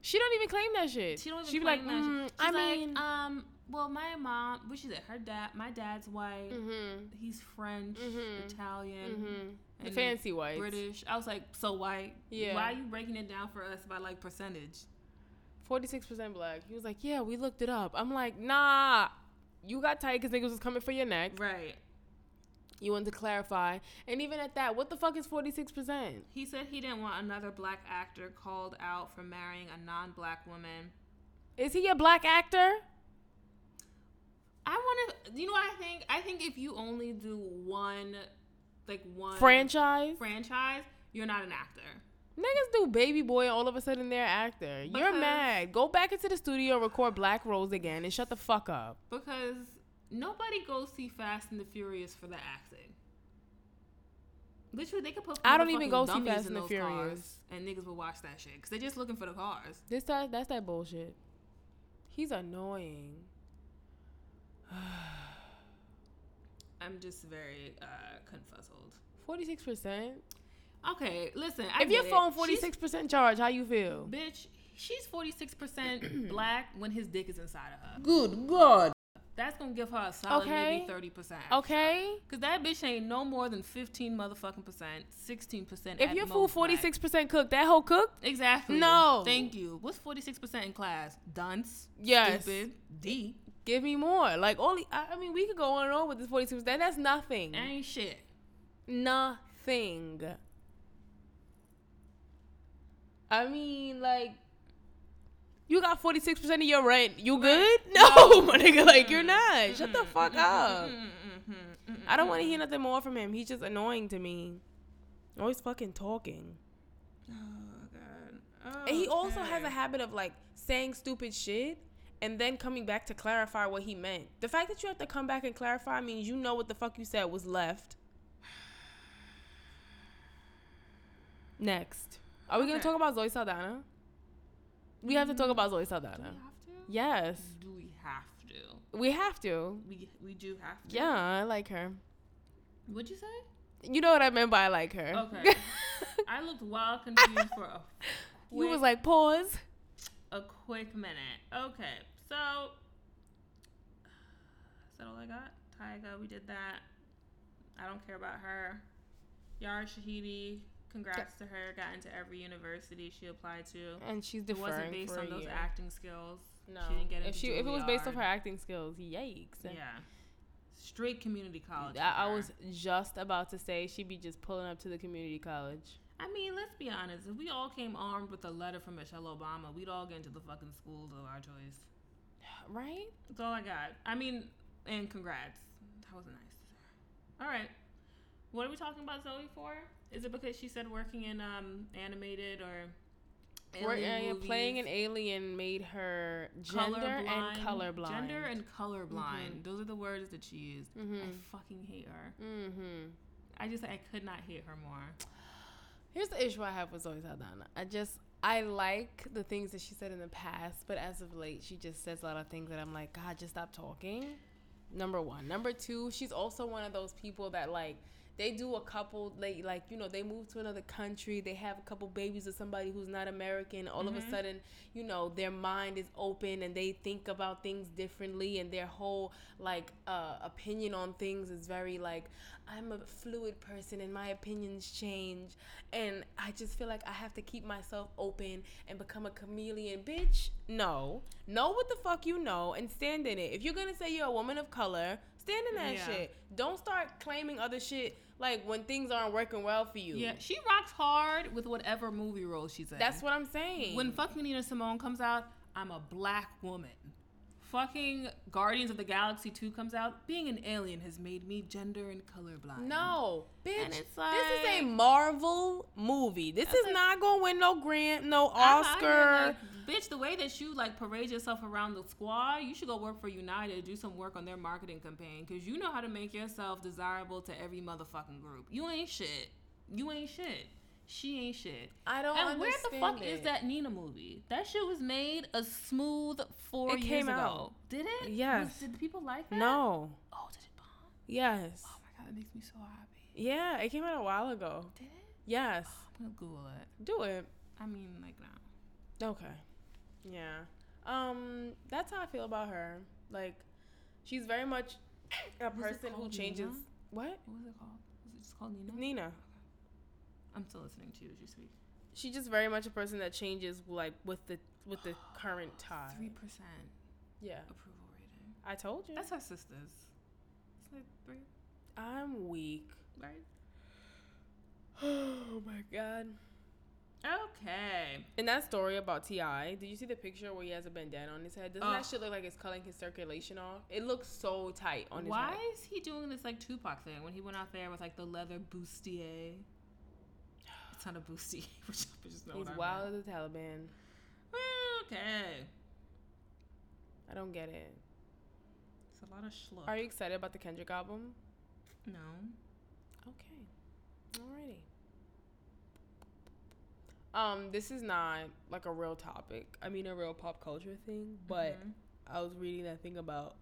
She don't even claim that shit. She don't even She claim like, that mm, shit. I like, mean, um, well, my mom, which is it? Her dad, my dad's white. mhm, He's French, Mhm. Italian, mhm. The fancy whites. British. I was like, so white. Yeah. Why are you breaking it down for us by like percentage? Forty six percent black. He was like, yeah, we looked it up. I'm like, nah. You got tight because niggas was coming for your neck. Right. You wanted to clarify, and even at that, what the fuck is forty six percent? He said he didn't want another black actor called out for marrying a non-black woman. Is he a black actor? I want to. You know what I think? I think if you only do one, like one Franchise. franchise, you're not an actor. Niggas do Baby Boy, and all of a sudden they're actor. You're mad. Go back into the studio and record Black Rose again and shut the fuck up. because nobody goes see Fast and the Furious for the acting. Literally, they could put. I don't even go see Fast and the Furious. cars, and niggas will watch that shit because they're just looking for the cars. This that that's that bullshit. He's annoying. I'm just very uh, confuzzled. Forty six percent. Okay, listen. I If your get it. phone forty six percent charge, how you feel? bitch, she's forty six percent black when his dick is inside of her. Good God. That's gonna give her a solid Okay. maybe thirty percent. Okay. Cause that bitch ain't no more than fifteen motherfucking percent, sixteen percent. If your food forty six percent cooked, that whole cooked. exactly. No. thank you. What's forty six percent in class? Dunce. Yes. Stupid. D. Give me more. Like only. I, I mean, we could go on and on with this forty six percent. That's nothing. Ain't shit. Nothing. I mean, like. You got forty six percent of your rent. You good? No, my nigga. Like you're not. Shut the fuck up. I don't want to hear nothing more from him. He's just annoying to me. Always fucking talking. Oh god. And he also has a habit of like saying stupid shit and then coming back to clarify what he meant. The fact that you have to come back and clarify means you know what the fuck you said was left. Next. Are we gonna talk about Zoe Saldana? We have to talk about Zoe Saldana. Do we have to? Yes. Do we have to? We have to. We we do have to. Yeah, I like her. What'd you say? You know what I meant by I like her. Okay. I looked wild confused for a you was like, pause. a quick minute. Okay, so is that all I got? Tyga, we did that. I don't care about her. Yara Shahidi, congrats to her. Got into every university she applied to. And she's It deferring wasn't based on those year. acting skills. No, she didn't get into if she if it was based off her acting skills, yikes. Yeah, straight community college. I, I was just about to say she'd be just pulling up to the community college. I mean, let's be honest. If we all came armed with a letter from Michelle Obama, we'd all get into the fucking schools of our choice. Right? That's all I got. I mean, and congrats. That was nice. All right. What are we talking about Zoe for? Is it because she said working in um animated or alien playing an alien made her gender and colorblind. Gender and colorblind. Mhm. Those are the words that she used. I Mhm. fucking hate her. Mm-hmm. I just I could not hate her more. Here's the issue I have with Zoe Saldana. I just I like the things that she said in the past, but as of late, she just says a lot of things that I'm like, God, just stop talking. Number one. Number two, she's also one of those people that like they do a couple like like you know they move to another country they have a couple babies with somebody who's not american all of a Mhm. sudden you know their mind is open and they think about things differently and their whole like uh, opinion on things is very like i'm a fluid person and my opinions change. And i just feel like i have to keep myself open and become a chameleon. Bitch no. Know what the fuck you know and stand in it. If you're gonna say you're a woman of color stand in that Yeah. shit don't start claiming other shit like when things aren't working well for you Yeah, she rocks hard with whatever movie role she's in. that's what i'm saying when fucking Nina Simone comes out, I'm a black woman. Fucking Guardians of the Galaxy 2 comes out, being an alien has made me gender and colorblind. No, bitch. And it's this is a Marvel movie. This is like- not gonna win no grant, no I'm Oscar. like, bitch, the way that you like parade yourself around the squad, you should go work for United, do some work on their marketing campaign, because you know how to make yourself desirable to every motherfucking group. You ain't shit. You ain't shit. She ain't shit. I don't And where the fuck understand is that Nina movie? That shit was made a smooth four It years came ago. out. Did it? Yes. Was- did people like it? No. Oh, did it bomb? Yes. Oh my god, that makes me so happy. Yeah, it came out a while ago. Did it? Yes. I'm gonna Google it. Do it. I mean, like now. Okay. Yeah. Um, that's how I feel about her. Like, she's very much a person who changes. Nina? What? What was it called? Was it just called Nina? Nina. I'm still listening to you as you speak. She's just very much a person that changes like with the with the current tide. Three percent Yeah. approval rating. I told you. That's our sisters. Three? I'm weak. Right. Oh my god. Okay. In that story about T.I, did you see the picture where he has a bandana on his head? Doesn't Ugh. that shit look like it's cutting his circulation off? It looks so tight on his head. Why head. is he doing this like Tupac thing when he went out there with like the leather bustier? Not a bustier, which I just know He's wild as the Taliban. Okay. I don't get it. It's a lot of schluck. Are you excited about the Kendrick album? No. Okay. Alrighty. Um, this is not like a real topic. I mean a real pop culture thing, but Mhm. I was reading that thing about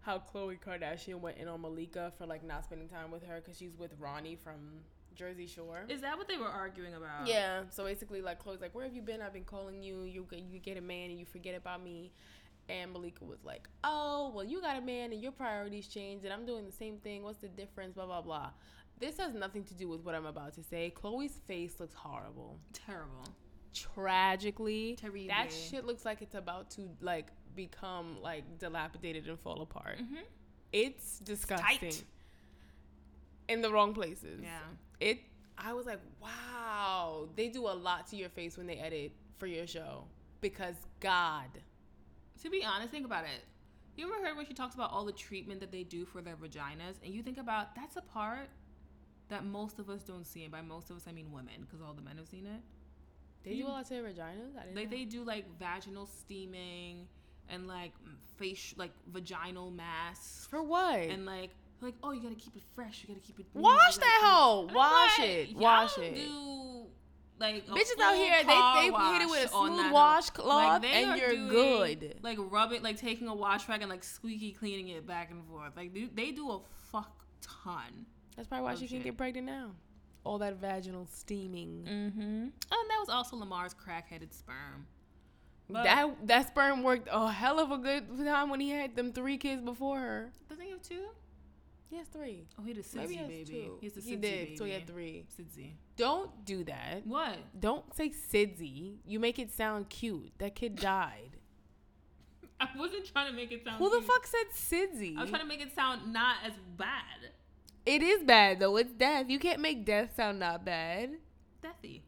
how Khloe Kardashian went in on Malika for like not spending time with her because she's with Ronnie from Jersey Shore. Is that what they were arguing about? Yeah. So basically, like Khloe's like, "Where have you been? I've been calling you. You get- you get a man and you forget about me." and Malika was like, "Oh, well, you got a man and your priorities changed, and I'm doing the same thing. What's the difference? Blah blah blah." This has nothing to do with what I'm about to say. Khloe's face looks horrible, Terrible. tragically. Terrible. That shit looks like it's about to like become like dilapidated and fall apart. Mm-hmm. It's disgusting. tight. In the wrong places. Yeah. It. I was like, wow, they do a lot to your face when they edit for your show because God. To be honest, think about it. You ever heard when she talks about all the treatment that they do for their vaginas, and you think about that's a part that most of us don't see, and by most of us I mean women, because all the men have seen it. They do a lot to their vaginas. I didn't Like know. they do like vaginal steaming and like face like vaginal masks for what? and like like oh you gotta keep it fresh, you gotta keep it new, Wash that hoe. Wash like, it. Wash it. Do like Bitches out here, they they hit it with a smooth washcloth they and you're doing, good. Like rub it, like taking a wash rag and like squeaky cleaning it back and forth. Like they, they do a fuck ton. That's probably why Oh, she can't get pregnant now. All that vaginal steaming. Mm-hmm. And that was also Lamar's crack-headed sperm. But that that sperm worked a hell of a good time when he had them three kids before her. doesn't he have two? He has three. Oh, he had a Maybe he has baby. two. He's a he did. baby. So he had three. Sidzy. Don't do that. What? Don't say Sidzy. You make it sound cute. That kid died. I wasn't trying to make it sound. Who the fuck said Sidzy? I was trying to make it sound not as bad. It is bad though. It's death. You can't make death sound not bad. Deathy.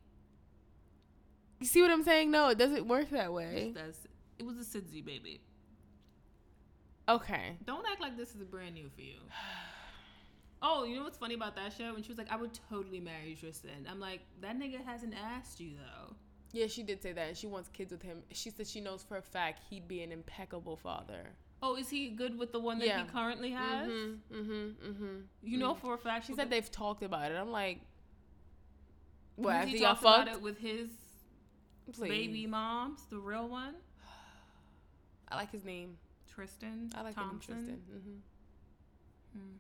You see what I'm saying? No, it doesn't work that way. It does. It was a Sidzy baby. Okay. Don't act like this is brand new for you. Oh, you know what's funny about that show? When she was like, I would totally marry Tristan. I'm like, that nigga hasn't asked you though. Yeah, she did say that. and She wants kids with him. She said she knows for a fact he'd be an impeccable father. Oh, is he good with the one that Yeah. he currently has? Mm-hmm. Mm-hmm. Mm-hmm. You know for a fact. She said they've talked about it. I'm like, what? After he y'all talked about fucked? it with his Please. baby moms, the real one, I like his name. Tristan. I like Thompson. Tristan. Mm-hmm. Hmm.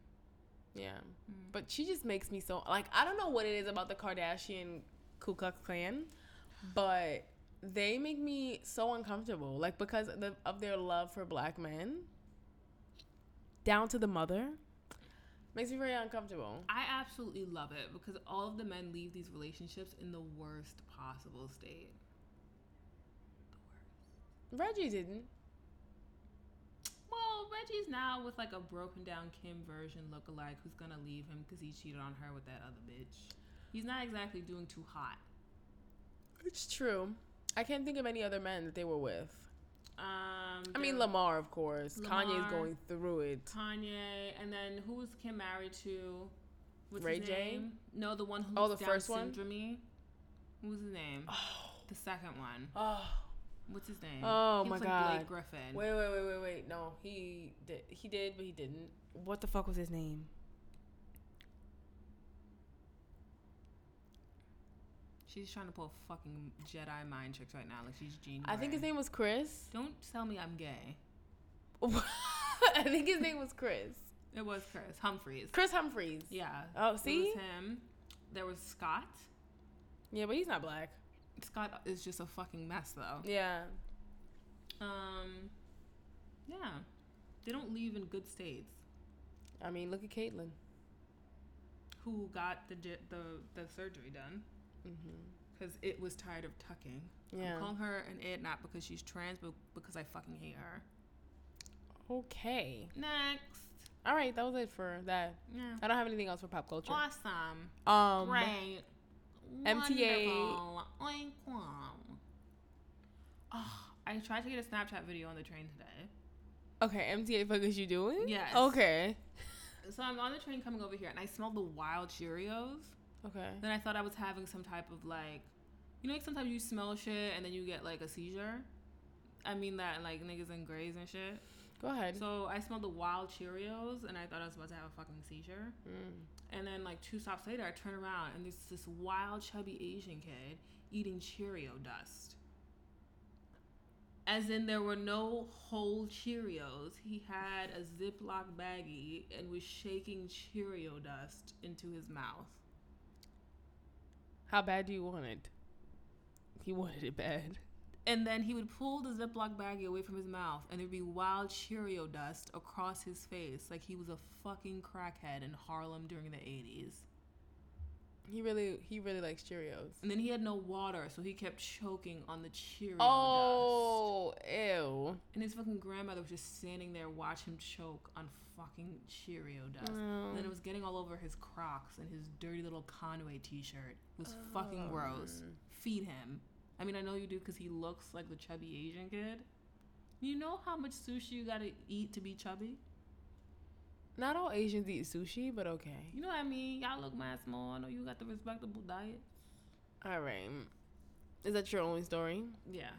Yeah, Mm. but she just makes me so like I don't know what it is about the Kardashian Ku Klux Klan, but they make me so uncomfortable. Like because of, the, of their love for black men, down to the mother, makes me very uncomfortable. I absolutely love it because all of the men leave these relationships in the worst possible state. Reggie didn't. Reggie's now with like a broken down Kim version lookalike who's gonna leave him because he cheated on her with that other bitch. He's not exactly doing too hot. It's true. I can't think of any other men that they were with. Um, I mean, Lamar, of course. Kanye's Lamar. going through it. Kanye, and then who was Kim married to? What's Ray his J? name? No, the one who Oh, was the Down first one? syndrome-y. What was his name? Oh, The second one. oh, What's his name? Oh, he my looks like God. Blake Griffin. wait, wait, wait, wait, wait. No, he did. He did, but he didn't. What the fuck was his name? She's trying to pull fucking Jedi mind tricks right now, like she's Jean. I think his name was Kris. Don't tell me I'm gay. I think his name was Kris. It was Kris Humphries. Kris Humphries. Yeah. Oh, It see? was him. There was Scott. Yeah, but he's not black. Scott is just a fucking mess though. Yeah. Um. Yeah. They don't leave in good states. I mean, look at Caitlyn. Who got the the the surgery done? Mm-hmm. Because it was tired of tucking. Yeah. I'm calling her an it not because she's trans, but because I fucking hate her. Okay. Next. All right, that was it for that. Yeah. I don't have anything else for pop culture. Awesome. Um, Great. MTA. Wonderful. Oink, wow. Oh, I tried to get a Snapchat video on the train today. Okay, MTA fuck is you doing? Yes. Okay. So I'm on the train coming over here, and I smelled the wild Cheerios. Okay. Then I thought I was having some type of like, you know, like sometimes you smell shit and then you get like a seizure. I mean that like niggas and grays and shit. Go ahead. So I smelled the wild Cheerios, and I thought I was about to have a fucking seizure. Mm. And then like two stops later, I turn around and there's this wild chubby Asian kid eating Cheerio dust. As in, there were no whole Cheerios. He had a Ziploc baggie and was shaking Cheerio dust into his mouth. How bad do you want it? He wanted it bad. And then he would pull the Ziploc baggie away from his mouth, and there'd be wild Cheerio dust across his face, like he was a fucking crackhead in Harlem during the 80s. He really he really likes Cheerios. And then he had no water, so he kept choking on the Cheerio dust. Oh, ew. And his fucking grandmother was just standing there, watch him choke on fucking Cheerio dust. Mm. And then it was getting all over his Crocs and his dirty little Conway T-shirt. It was fucking gross. Feed him. I mean, I know you do because he looks like the chubby Asian kid. You know how much sushi you gotta eat to be chubby? Not all Asians eat sushi, but okay. You know what I mean? Y'all look mad small. I know you got the respectable diet. All right. Is that your only story? Yeah.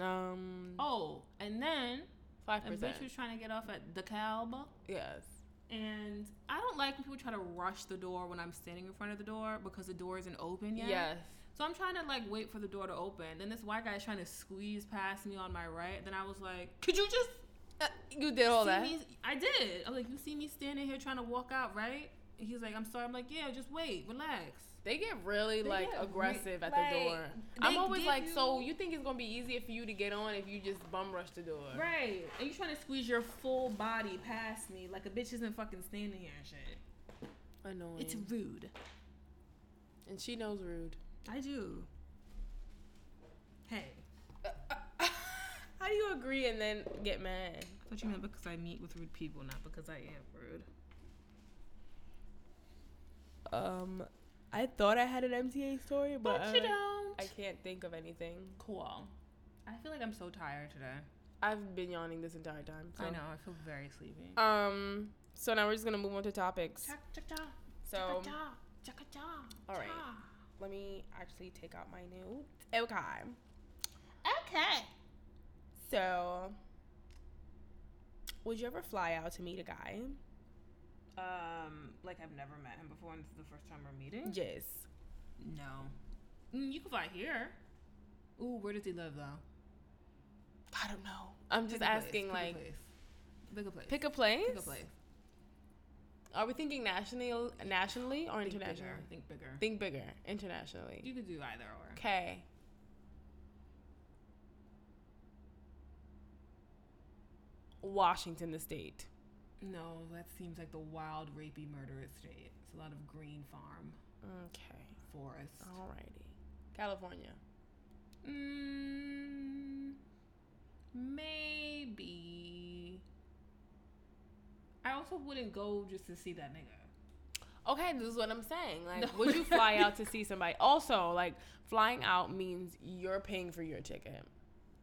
Um, Oh, and then five a percent. bitch was trying to get off at the Calb. Yes. And I don't like when people try to rush the door when I'm standing in front of the door because the door isn't open yet. Yes. So I'm trying to like wait for the door to open. Then this white guy is trying to squeeze past me on my right. Then I was like, "Could you just Uh, you did all that. me?" I did. I was like, "You see me standing here trying to walk out, right?" And he's like, "I'm sorry." I'm like, "Yeah, just wait, relax." They get really They like get re- aggressive at like, the door. I'm always like, so you- you think it's gonna be easier for you to get on if you just bum rush the door? Right. And you trying to squeeze your full body past me like a bitch isn't fucking standing here and shit. Annoying. It's rude. and she knows rude. I do. Hey. How do you agree and then get mad? I thought you meant because I meet with rude people, not because I am rude. Um, I thought I had an MTA story, but, But you I- don't. I can't think of anything. Cool. I feel like I'm so tired today. I've been yawning this entire time. So. I know. I feel very sleepy. Um. So now we're just gonna move on to topics. So So. all right. Let me actually take out my notes. Okay. Okay. So, would you ever fly out to meet a guy? Um, like I've never met him before, and this is the first time we're meeting. Yes. No. Mm, you can fly here. Ooh, where does he live though? I don't know. I'm just Pick a place, asking, pick a like, place. pick a place. pick a place. Pick a place. Are we thinking nationally, nationally or Think internationally? bigger. Think bigger. Think bigger, internationally. You could do either or. Okay. Washington, the state. No, that seems like the wild, rapey, murderous state. It's a lot of green farm, Okay. forest. Alrighty. California. Mm, maybe. I also wouldn't go just to see that nigga. Okay, this is what I'm saying. Like, would you fly out to see somebody? Also, like, flying out means you're paying for your ticket.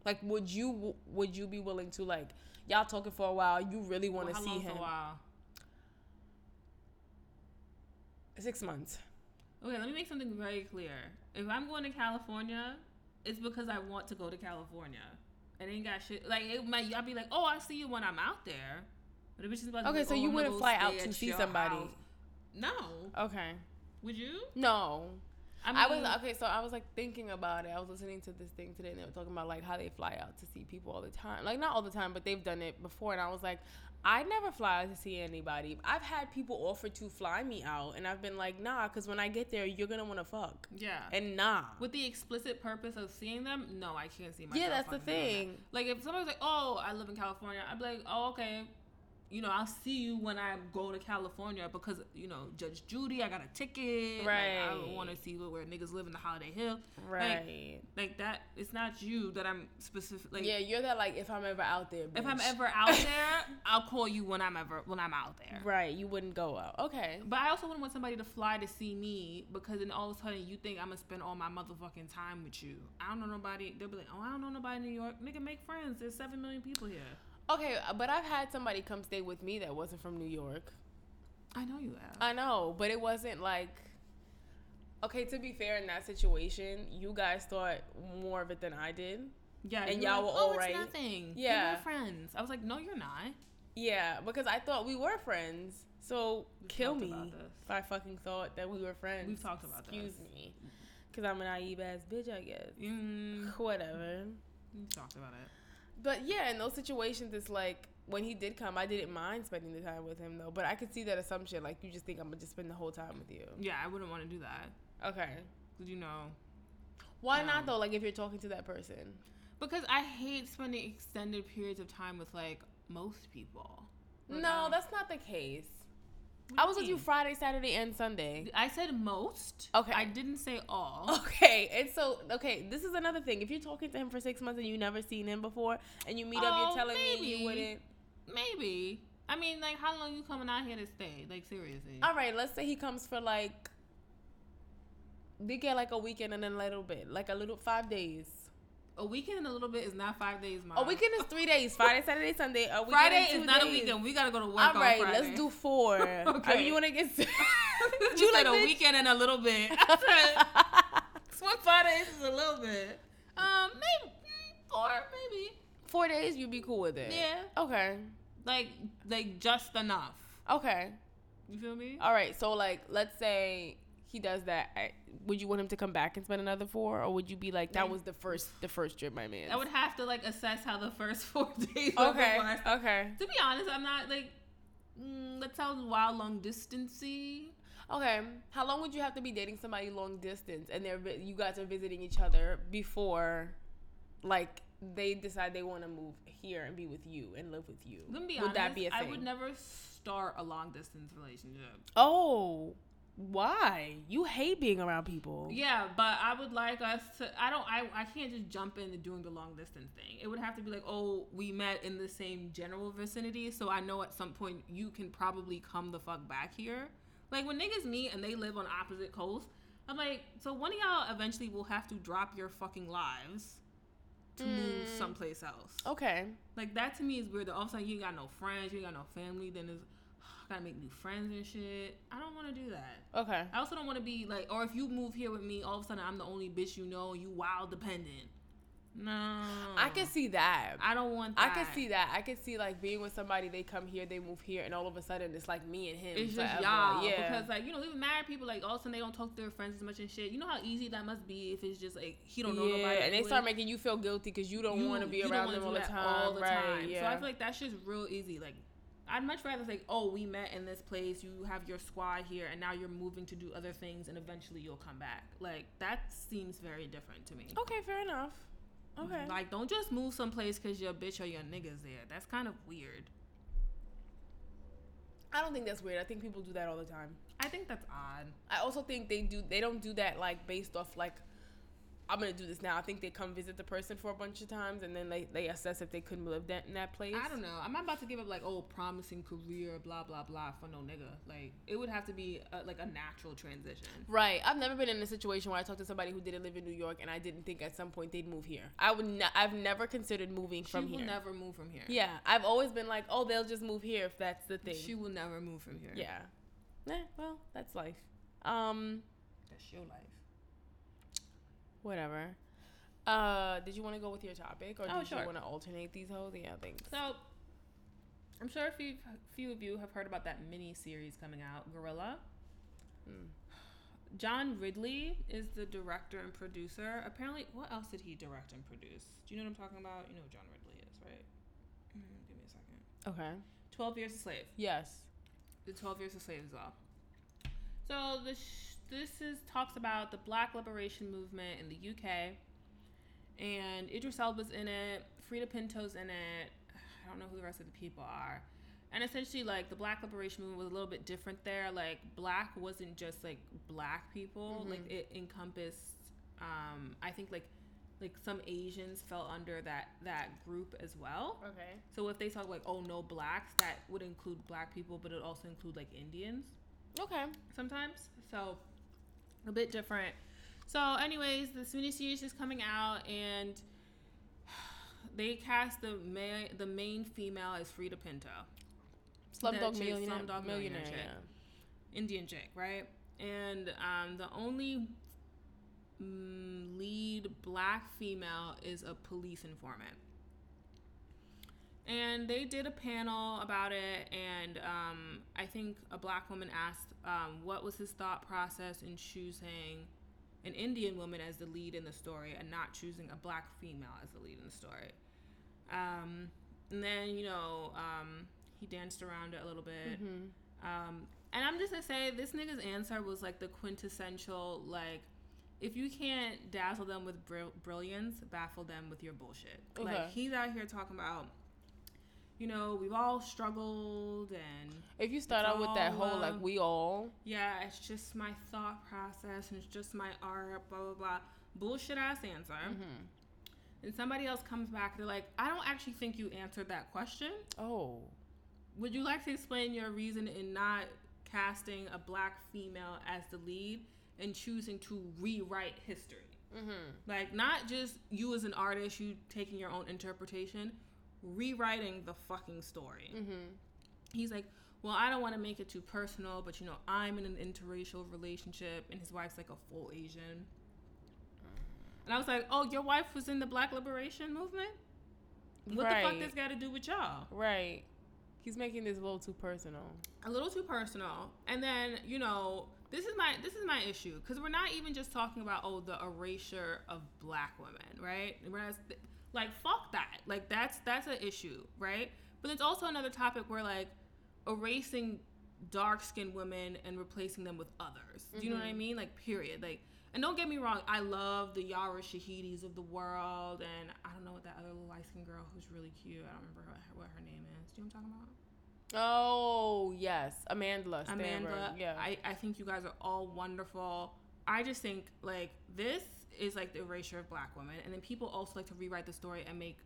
Like, would you would you be willing to like y'all talking for a while? You really want to Well, see him? A while? Six months. Okay, let me make something very clear. If I'm going to California, it's because I want to go to California. It ain't got shit. Like it might. I'll be like, oh, I see you when I'm out there. But if it's just about to Okay, so you wouldn't fly out to see somebody? house. No. Okay. Would you? No. I, I, was okay, so I was like thinking about it. I was listening to this thing today, and they were talking about like how they fly out to see people all the time. Like not all the time, but they've done it before. And I was like, I never fly out to see anybody. I've had people offer to fly me out, and I've been like, nah, because when I get there, you're gonna want to fuck, Yeah. and nah. With the explicit purpose of seeing them, no, I can't see myself. Yeah, that's the that. thing. Like if somebody's like, "Oh, I live in California," I'd be like, "Oh, okay." You know, I'll see you when I go to California because you know Judge Judy. I got a ticket. Like, I want to see where, where niggas live in the Holiday Hill. Right. Like that. It's not you that I'm specific. Like yeah, you're that like if I'm ever out there. if I'm ever out there, I'll call you when I'm ever when I'm out there. right, you wouldn't go out. Okay. But I also wouldn't want somebody to fly to see me because then all of a sudden you think I'm gonna spend all my motherfucking time with you. I don't know nobody. They'll be like, oh, I don't know nobody in New York. Nigga, make friends. There's seven million people here. Okay, but I've had somebody come stay with me that wasn't from New York. I know you have. I know, but it wasn't like. Okay, to be fair, in that situation, you guys thought more of it than I did. yeah, and y'all like, were oh, alright. It's nothing. Yeah. we're friends. I was like, no, you're not. Yeah, because I thought we were friends. So We've kill me if I fucking thought that we were friends. We've talked about Excuse this. Excuse me, because I'm a naive ass bitch, I guess. Mm, Whatever. we talked about it. But yeah, in those situations, it's like when he did come, I didn't mind spending the time with him though. But I could see that assumption, like you just think I'm gonna just spend the whole time with you. Yeah, I wouldn't want to do that. Okay. Cause you know, Why No. not though? Like if you're talking to that person. Because I hate spending extended periods of time with like most people. Like, No, that's not the case. I was with you? Friday, Saturday, and Sunday. I said most. Okay. I didn't say all. Okay, and so okay, this is another thing. If you're talking to him for six months and you never seen him before, and you meet up, Oh, you're telling me you wouldn't. Maybe. I mean, like, how long you coming out here to stay? Like, seriously. All right, let's say he comes for like. They get like a weekend and then a little bit, like a little five days. A weekend and a little bit is not five days, Mom. A weekend is three days: Friday, Saturday, Sunday. A weekend Friday is, is not days. a weekend. We gotta go to work All on let's do four. I Okay. mean, you want to get? you said like a this? weekend and a little bit. What five days is a little bit? Um, maybe four, maybe. Four days, you'd be cool with it. Yeah. Okay. Like, like just enough. Okay. You feel me? All right. So like, let's say he does that. I- Would you want him to come back and spend another four, or would you be like, that was the first, the first trip, my man? I would have to like assess how the first four days. Okay. Okay. To be honest, I'm not like. Mm, that sounds wild, long distancey. Okay. How long would you have to be dating somebody long distance, and they're you guys are visiting each other before, like, they decide they want to move here and be with you and live with you? Let me be would honest. that be a thing? I would never start a long distance relationship. Oh, why? You hate being around people. Yeah, but I would like us to. I don't. I, I can't just jump into doing the long distance thing. It would have to be like, oh, we met in the same general vicinity, so I know at some point you can probably come the fuck back here. Like when niggas meet and they live on opposite coasts, I'm like, so one of y'all eventually will have to drop your fucking lives to move Mm. someplace else. Okay. Like that to me is weird. All of a sudden you ain't got no friends, you ain't got no family. Then there's gotta make new friends and shit. I don't want to do that. Okay. I also don't want to be like, or if you move here with me, all of a sudden I'm the only bitch you know, you wild dependent. No, I can see that. I don't want. I can see that. I can see like being with somebody. They come here, they move here, and all of a sudden it's like me and him. It's just y'all, Yeah. because like you know, even married people like all of a sudden they don't talk to their friends as much and shit. You know how easy that must be if it's just like he don't know yeah, nobody. and they start making you feel guilty because you don't want to be around them all the time. all the right? time. Yeah. So I feel like that's just real easy. Like, I'd much rather say, oh, we met in this place. You have your squad here, and now you're moving to do other things, and eventually you'll come back. Like that seems very different to me. okay, fair enough. Okay. Like, don't just move someplace because your bitch or your niggas there. That's kind of weird. I don't think that's weird. I think people do that all the time. I think that's odd. I also think they do. They don't do that like based off like. I'm gonna do this now. I think they come visit the person for a bunch of times, and then they, they assess if they couldn't live that in that place. I don't know. I'm not about to give up like oh promising career blah blah blah for no nigga. Like it would have to be a, like a natural transition. Right. I've never been in a situation where I talked to somebody who didn't live in New York, and I didn't think at some point they'd move here. I would. Ne- I've never considered moving She from will here. never move from here. Yeah, I've always been like, oh, they'll just move here if that's the thing. She will never move from here. yeah. Eh, well, that's life. Um, That's your life. Whatever. Uh, did you want to go with your topic, or Oh, did sure. you want to alternate these hoes? Yeah, thanks. So, I'm sure a few, few of you have heard about that mini series coming out, Guerrilla. Mm. John Ridley is the director and producer. Apparently, what else did he direct and produce? Do you know what I'm talking about? You know who John Ridley is, right? Mm, give me a second. Okay. 12 Years a Slave. Yes. The 12 Years a Slave as well. So, this, this is talks about the black liberation movement in the UK. And Idris Elba's in it. Freida Pinto's in it. I don't know who the rest of the people are. And essentially, like the Black Liberation Movement was a little bit different there. Like black wasn't just like black people. Mhm. Like it encompassed. Um, I think like like some Asians fell under that that group as well. Okay. So if they talk like oh no blacks, that would include black people, but it also include like Indians Okay. sometimes. So a bit different. So, anyways, the mini series is coming out, and they cast the main the main female as Freida Pinto, Slumdog Millionaire. Slumdog Millionaire. Millionaire chick. yeah. Indian chick, right? And um, the only mm, lead black female is a police informant. And they did a panel about it, and um, I think a black woman asked um, what was his thought process in choosing an Indian woman as the lead in the story and not choosing a black female as the lead in the story. Um, and then, you know, um, he danced around it a little bit. Mhm. Um, and I'm just gonna say this nigga's answer was like the quintessential like if you can't dazzle them with bril- brilliance, baffle them with your bullshit. Okay. Like he's out here talking about, you know, we've all struggled and If you start out with that whole like um, we all, yeah, it's just my thought process and it's just my art, blah blah blah, bullshit ass answer. Mm-hmm. And somebody else comes back, they're like, I don't actually think you answered that question. oh, Would you like to explain your reason in not casting a black female as the lead and choosing to rewrite history? mm-hmm. Like, not just you as an artist, you taking your own interpretation, rewriting the fucking story. Mm-hmm. He's like, Well, I don't want to make it too personal, but you know, I'm in an interracial relationship and his wife's like a full Asian. And I was like, Oh, your wife was in the black liberation movement? What the fuck Right. this got to do with y'all? right. He's making this a little too personal. a little too personal. And then, you know, this is my this is my issue because we're not even just talking about oh the erasure of black women, right? We're not, like fuck that. Like that's that's an issue, right? But it's also another topic where like erasing dark skinned women and replacing them with others. Do you know what I mm-hmm. mean? Like period. Like and don't get me wrong, I love the Yara Shahidis of the world, and I don't know what that other little light skinned girl who's really cute. I don't remember her, what her name is. Do you know what I'm talking about? Oh yes, Amandla. Amandla, Yeah. I, I think you guys are all wonderful. I just think like this is like the erasure of black women, and then people also like to rewrite the story and make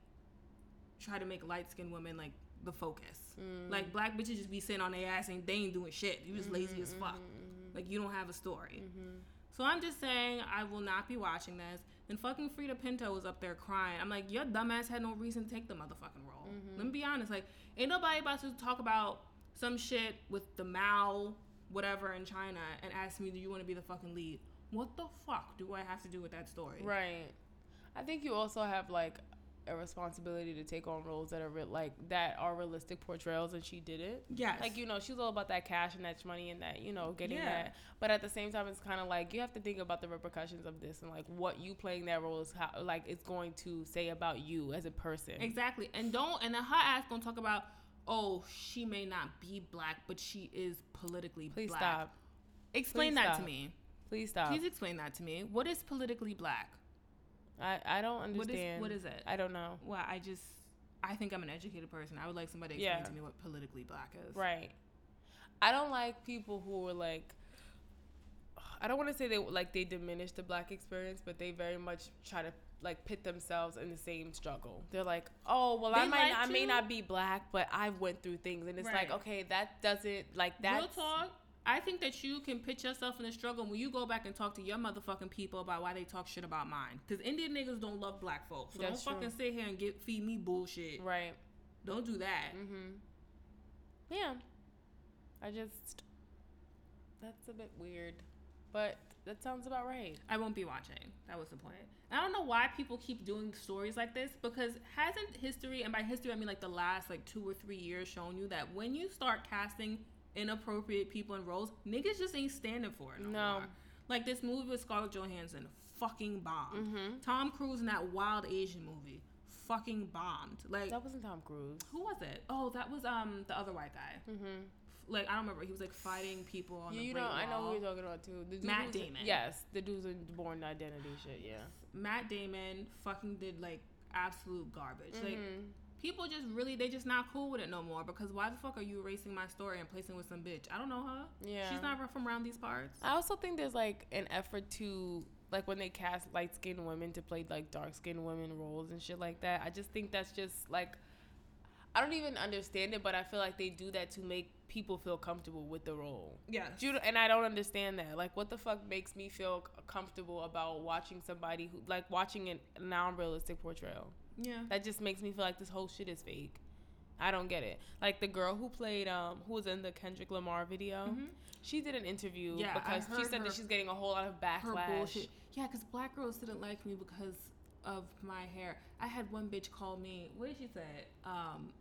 try to make light skinned women like the focus. Mm. Like black bitches just be sitting on their ass and they ain't doing shit. You just lazy as fuck. Mm-hmm. Like you don't have a story. So I'm just saying I will not be watching this. And fucking Freida Pinto was up there crying. I'm like, your dumbass had no reason to take the motherfucking role. Let me be honest. Like, ain't nobody about to talk about some shit with the Mao, whatever, in China and ask me, do you want to be the fucking lead? What the fuck do I have to do with that story? Right. I think you also have like a responsibility to take on roles that are real, like that are realistic portrayals, and she did it. Yes. Like you know, she's all about that cash and that money and that you know getting Yeah. that. But at the same time, it's kind of like you have to think about the repercussions of this and like what you playing that role is how like it's going to say about you as a person. Exactly. And don't and then her ass gonna talk about, oh, she may not be black, but she is politically black. Please black. stop. Explain Please that to me. Please stop. Please explain that to me. What is politically black? I I don't What is understand. what is it? I don't know. Well, I just I think I'm an educated person. I would like somebody to explain Yeah. to me what politically black is. Right. I don't like people who are like. I don't want to say they like they diminish the black experience, but they very much try to like pit themselves in the same struggle. They're like, "Oh, well, I might like I may not be black, but I've went through things." And it's like, "Okay, that doesn't like that." Real talk. I think that you can put yourself in a struggle when you go back and talk to your motherfucking people about why they talk shit about mine. Because Indian niggas don't love black folks. So That's don't fucking sit here and get feed me bullshit. Right. Don't do that. Mm-hmm. Yeah. I just that's a bit weird. But that sounds about right. I won't be watching. That was the point. I don't know why people keep doing stories like this because hasn't history, and by history I mean like the last like two or three years, shown you that when you start casting inappropriate people in roles, niggas just ain't standing for it no, No. more. Like this movie with Scarlett Johansson, fucking bombed. Mm-hmm. Tom Cruise in that Wild Asian movie, fucking bombed. Like That wasn't Tom Cruise. who was it? Oh, that was um the other white guy. Mhm. Like I don't remember. He was like fighting people on You, the you know, I know Wall. who you're talking about too. The dude Matt Damon. Yes, the dude's in Bourne Identity shit. Yeah. Matt Damon fucking did like absolute garbage. Like Mhm. People just really they just not cool with it no more because why the fuck are you erasing my story and placing with some bitch? I don't know her. Yeah. She's not from around these parts. I also think there's like an effort to like when they cast light skinned women to play like dark skinned women roles and shit like that. I just think that's just like I don't even understand it, but I feel like they do that to make people feel comfortable with the role. Yeah. And I don't understand that. Like, what the fuck makes me feel comfortable about watching somebody who, like, watching an- a non-realistic portrayal? Yeah. That just makes me feel like this whole shit is fake. I don't get it. Like the girl who played, um, who was in the Kendrick Lamar video, Mhm. she did an interview Yeah, because she said her- that she's getting a whole lot of backlash. Yeah, because black girls didn't like me because of my hair. I had one bitch call me. What did she say? Um.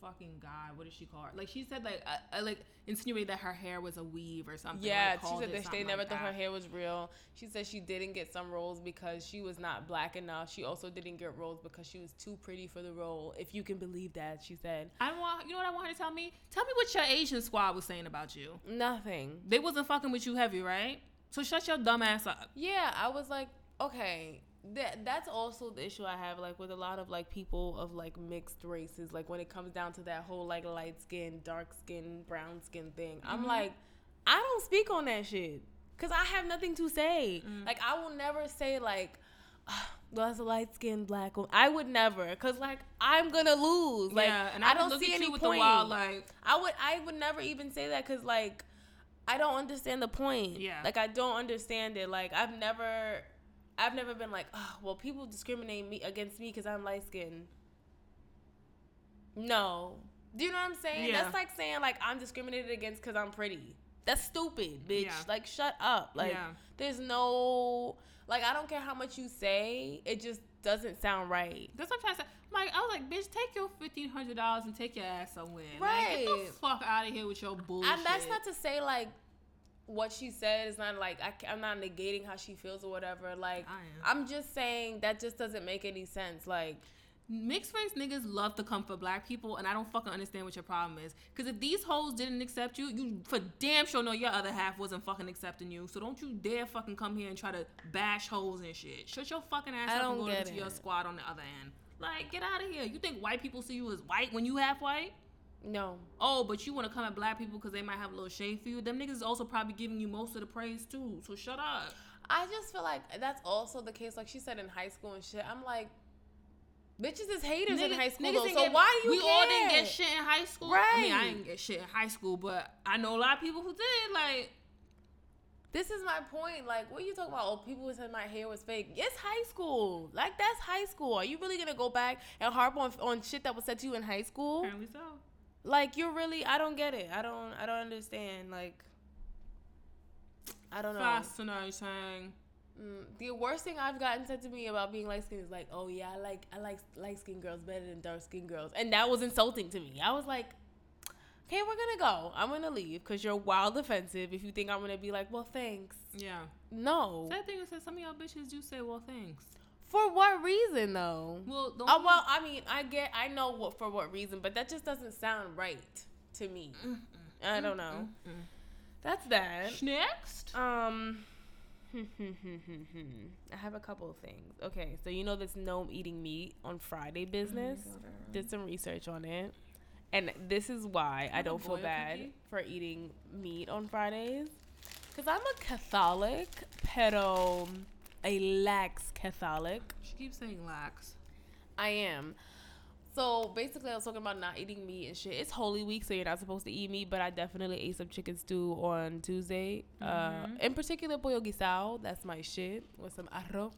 Fucking god! What did she call her? Like she said, like uh, uh, like insinuated that her hair was a weave or something. Yeah, like, she said that they never like thought her hair was real. She said she didn't get some roles because she was not black enough. She also didn't get roles because she was too pretty for the role. If you can believe that, she said I want. You know what I want her to tell me? Tell me what your Asian squad was saying about you. nothing. They wasn't fucking with you heavy, right? So shut your dumb ass up. Yeah, I was like, okay, that that's also the issue I have like with a lot of like people of like mixed races. Like when it comes down to that whole like light skin, dark skin, brown skin thing, I'm like, I don't speak on that shit because I have nothing to say. Like I will never say like. "Ah, Well, that's a light skinned black woman. I would never, cause like I'm gonna lose. Like yeah, and I, I, don't see any point. wild like. I would I would never even say that because like I don't understand the point. Yeah. Like I don't understand it. Like I've never I've never been like, oh, well, people discriminate me against me because I'm light skinned. No. Do you know what I'm saying? Yeah. That's like saying like I'm discriminated against because I'm pretty. That's stupid, bitch. Yeah. Like shut up. Like Yeah. there's no like I don't care how much you say, it just doesn't sound right. That's what I'm trying to say. Like, I was like, bitch, take your fifteen hundred dollars and take your ass somewhere. Like, get the fuck out of here with your bullshit. And that's not to say like what she said is not like I, am not negating how she feels or whatever. Like I am. I'm just saying that just doesn't make any sense. Like Mixed race niggas love to come for black people, and I don't fucking understand what your problem is. Because if these hoes didn't accept you, you for damn sure know your other half wasn't fucking accepting you. So don't you dare fucking come here and try to bash hoes and shit. Shut your fucking ass I up and go get to your squad on the other end. Like, get out of here. You think white people see you as white when you half white? No, Oh, but you want to come at black people because they might have a little shade for you. Them niggas is also probably giving you most of the praise too. So shut up. I just feel like that's also the case. Like she said in high school and shit. I'm like, bitches is haters in high school. Though, so get- why do you we care? all didn't get shit in high school. I mean, I didn't get shit in high school, but I know a lot of people who did. Like, This is my point. Like, what are you talking about? Oh, people said my hair was fake. It's high school. Like, that's high school. Are you really gonna go back and harp on on shit that was said to you in high school? apparently so. Like, you're really. I don't get it. I don't. I don't understand. Like, I don't know. Fascinating. Mm, the worst thing I've gotten said to me about being light skinned is like, oh yeah, I like I like light skinned girls better than dark skinned girls, and that was insulting to me. I was like, okay, we're gonna go. I'm gonna leave because you're wild offensive. If you think I'm gonna be like, well, thanks. Yeah. No. That thing is that some of y'all bitches do say, well, thanks. For what reason though? Well, don't Oh well, I mean, I get, I know what for what reason, but that just doesn't sound right to me. I don't know. That's that. Next. Um, I have a couple of things. Okay, so you know this no eating meat on Friday business. Did some research on it, and this is why I don't feel bad cookie? for eating meat on Fridays. Cause I'm a Catholic, pero a lax Catholic. She keeps saying lax. I am. So basically, I was talking about not eating meat and shit. It's Holy Week, so you're not supposed to eat meat. But I definitely ate some chicken stew on Tuesday. Uh, in particular, pollo guisado. That's my shit with some arroz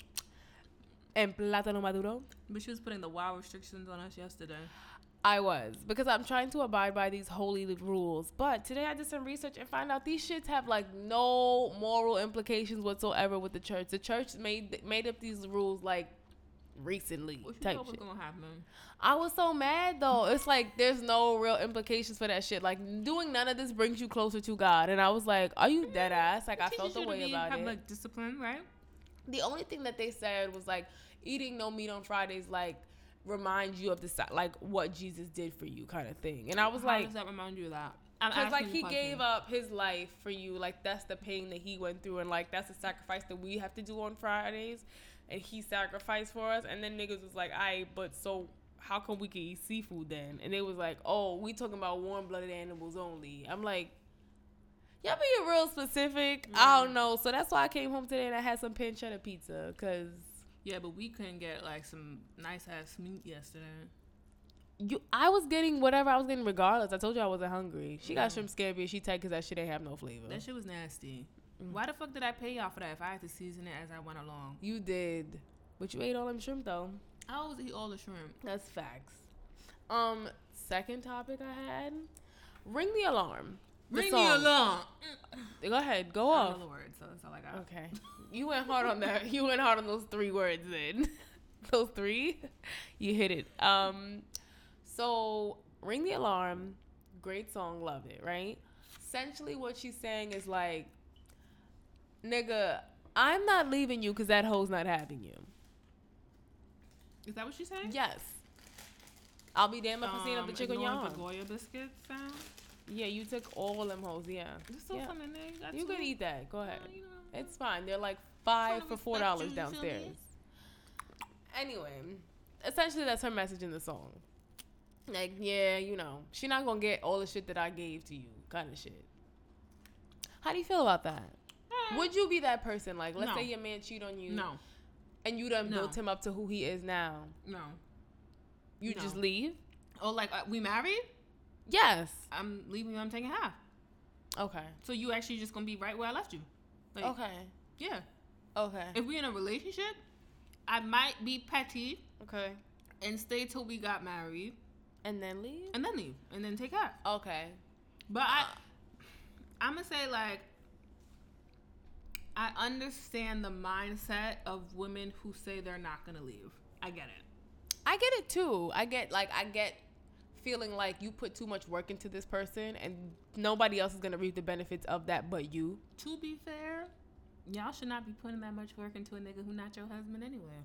and plátano maduro. But she was putting the wild restrictions on us yesterday. I was because I'm trying to abide by these holy rules. But today I did some research and found out these shits have like no moral implications whatsoever with the church. The church made made up these rules like recently What type shit. gonna happen? I was so mad though. It's like there's no real implications for that shit. Like doing none of this brings you closer to God. And I was like, are you dead ass? Like I felt the way be- about have it. like discipline, right? the only thing that they said was like eating no meat on Fridays like reminds you of the like what Jesus did for you kind of thing. And I was How like does that remind you of that? Because like he question. gave up his life for you like that's the pain that he went through and like that's the sacrifice that we have to do on fridays and he sacrificed for us and then niggas was like I but so how come we can eat seafood then and they was like oh we talking about warm-blooded animals only i'm like y'all being real specific i don't mm. know so that's why i came home today and i had some pancetta pizza because Yeah, but we couldn't get like some nice ass meat yesterday. you i was getting whatever i was getting regardless i told you i wasn't hungry she got shrimp scampi she tight because that shit ain't have no flavor That shit was nasty. Mm. Why the fuck did I pay y'all for that if I had to season it as I went along? You did. But you ate all them shrimp though. I always eat all the shrimp. That's facts. Um, second topic I had. Ring the alarm. The Ring song. the alarm. Go ahead, go I off. know the words, so that's all I got. Okay. You went hard on that. You went hard on those three words then. those three? You hit it. Um so Ring the Alarm, great song, love it, right? Essentially what she's saying is like, nigga, I'm not leaving you because that hoe's not having you. Is that what she's saying? Yes. I'll be damned if I seen up the Um, chick on ignoring your the Goya biscuit sound. Yeah, you took all them hoes. Yeah. There's still Yeah. some in there. You, got You two? could eat that. Go Uh, ahead. you know, It's fine. They're like five for four dollars you, you feel downstairs. Anyway, essentially that's her message in the song. Like, yeah, you know, she not gonna get all the shit that I gave to you, kind of shit. How do you feel about that? Would you be that person? Like, let's No. say your man cheat on you, No, and you done No. built him up to who he is now. no. You No. just leave? Oh, like uh, we married? Yes. I'm leaving. you, I'm taking half. Okay. So you actually just gonna be right where I left you. Like, Okay. Yeah. Okay. If we're in a relationship, I might be petty Okay. and stay till we got married, And then leave? and then leave, and then take half. Okay. But I, uh. I'm gonna say like, I understand the mindset of women who say they're not gonna leave. I get it. I get it too. I get like I get feeling like you put too much work into this person and nobody else is gonna reap the benefits of that but you. To be fair, y'all should not be putting that much work into a nigga who not your husband anyway.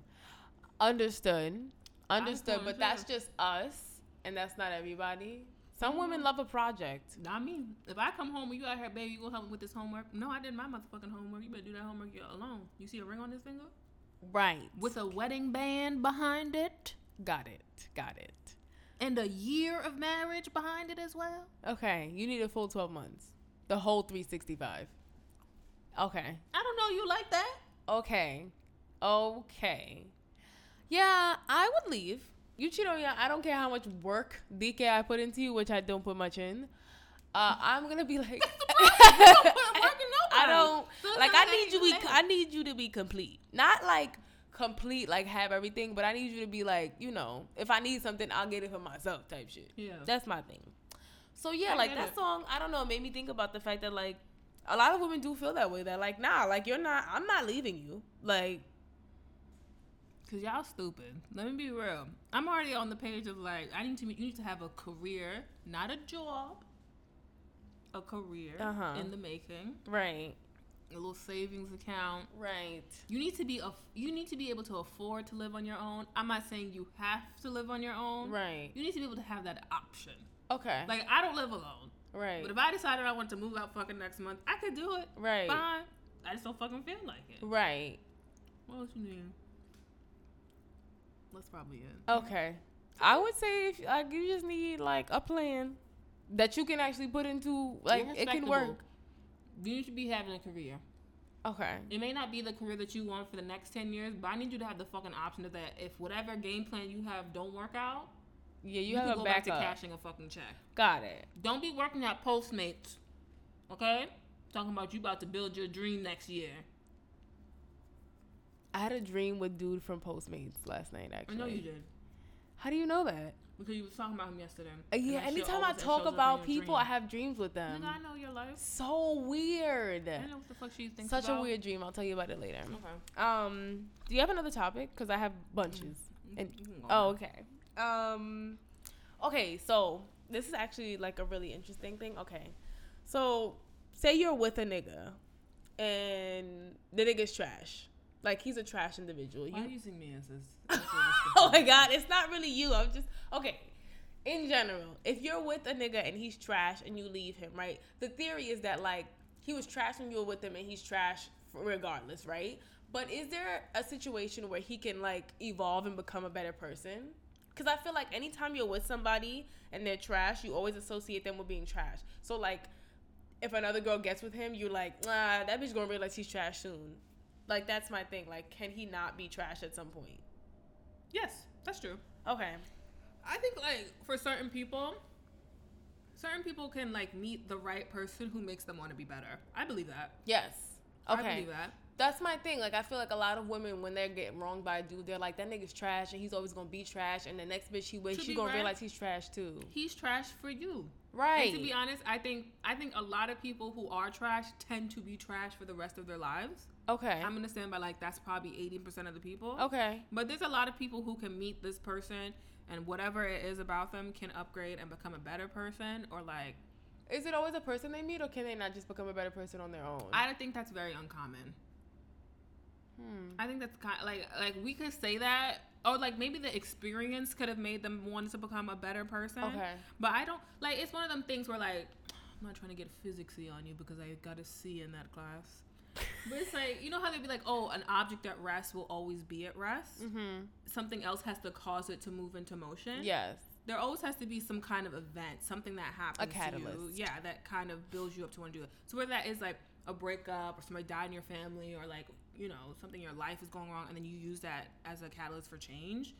Understood. Understood. But that's just us and that's not everybody. Some mm-hmm. women love a project. Not me. If I come home and you out here, baby, you gonna help me with this homework? No, I did my motherfucking homework. You better do that homework alone. You see a ring on this finger Right. with a wedding band behind it, Got it. Got it. And a year of marriage behind it as well. Okay. You need a full 12 months. The whole 365. Okay. I don't know you like that. Okay. Okay. Yeah, I would leave. You cheat on me. I don't care how much work DK I put into you, which I don't put much in. Uh, I'm gonna be like, You don't put work in I don't So like. I need you. you Be. I need you to be complete. Not like complete, like have everything, but I need you to be like, you know, if I need something, I'll get it for myself, type shit. Yeah. That's my thing. So yeah, I like that it. song, I don't know, made me think about the fact that like a lot of women do feel that way. That like, nah, like you're not. I'm not leaving you. Like, Cause y'all stupid. Let me be real. I'm already on the page of like I need to. You need to have a career, not a job. A career Uh-huh. in the making. right, A little savings account. right, You need to be a. You need to be able to afford to live on your own. I'm not saying you have to live on your own. right. You need to be able to have that option. Okay, Like I don't live alone. right, But if I decided I want to move out fucking next month, I could do it. right, Fine. I just don't fucking feel like it. right. What else you need? That's probably it. Okay, I would say if like you just need like a plan that you can actually put into like it can work. You should be having a career. Okay, It may not be the career that you want for the next ten years, but I need you to have the fucking option of that if whatever game plan you have don't work out, yeah, you, you, can have go a back to cashing a fucking check. Got it. Don't be working at Postmates, okay? Talking about you about to build your dream next year. I had a dream with dude from Postmates last night. Actually, I know you did How do you know that? Because you was talking about him yesterday. Uh, yeah, anytime I talk shows up in about people. I have dreams with them. Nigga, I know your life. So weird. I know what the fuck she thinks Such about. a weird dream. I'll tell you about it later. Okay. Um, do you have another topic? Because I have bunches. And can go oh, okay. Um, okay. So this is actually like a really interesting thing. Okay, so say you're with a nigga, and the nigga's trash. Like he's a trash individual. Why are You, you using me as this? oh my god, it's not really you. I'm just okay. In general, if you're with a nigga and he's trash and you leave him, right? The theory is that like he was trash when you were with him and he's trash regardless, right? But is there a situation where he can like evolve and become a better person? Because I feel like anytime you're with somebody and they're trash, you always associate them with being trash. So like, if another girl gets with him, you're like, nah, that bitch gonna realize he's trash soon. Like that's my thing. Like, can he not be trash at some point? Yes, that's true. Okay. I think like for certain people, certain people can like meet the right person who makes them want to be better. I believe that. Yes. Okay. I believe that. That's my thing. Like I feel like a lot of women when they're getting wronged by a dude, they're like, that nigga's trash and he's always gonna be trash and the next bitch he with, she gonna right- realize he's trash too. He's trash for you. Right. And to be honest, I think I think a lot of people who are trash tend to be trash for the rest of their lives. Okay. I'm gonna stand by like that's probably eighty percent of the people. okay. But there's a lot of people who can meet this person and whatever it is about them can upgrade and become a better person or like Is it always a person they meet or can they not just become a better person on their own? I don't think that's very uncommon. hmm. I think that's kind of like like we could say that or like maybe the experience could have made them want to become a better person. Okay. But I don't like it's one of them things where like I'm not trying to get physicsy on you because I got a C in that class. But it's like you know how they'd be like, oh, an object at rest will always be at rest. Mm-hmm. Something else has to cause it to move into motion. Yes. There always has to be some kind of event, something that happens. To you, catalyst. yeah, that kind of builds you up to want to do it. So whether that is like a breakup or somebody died in your family or like you know something in your life is going wrong, and then you use that as a catalyst for change.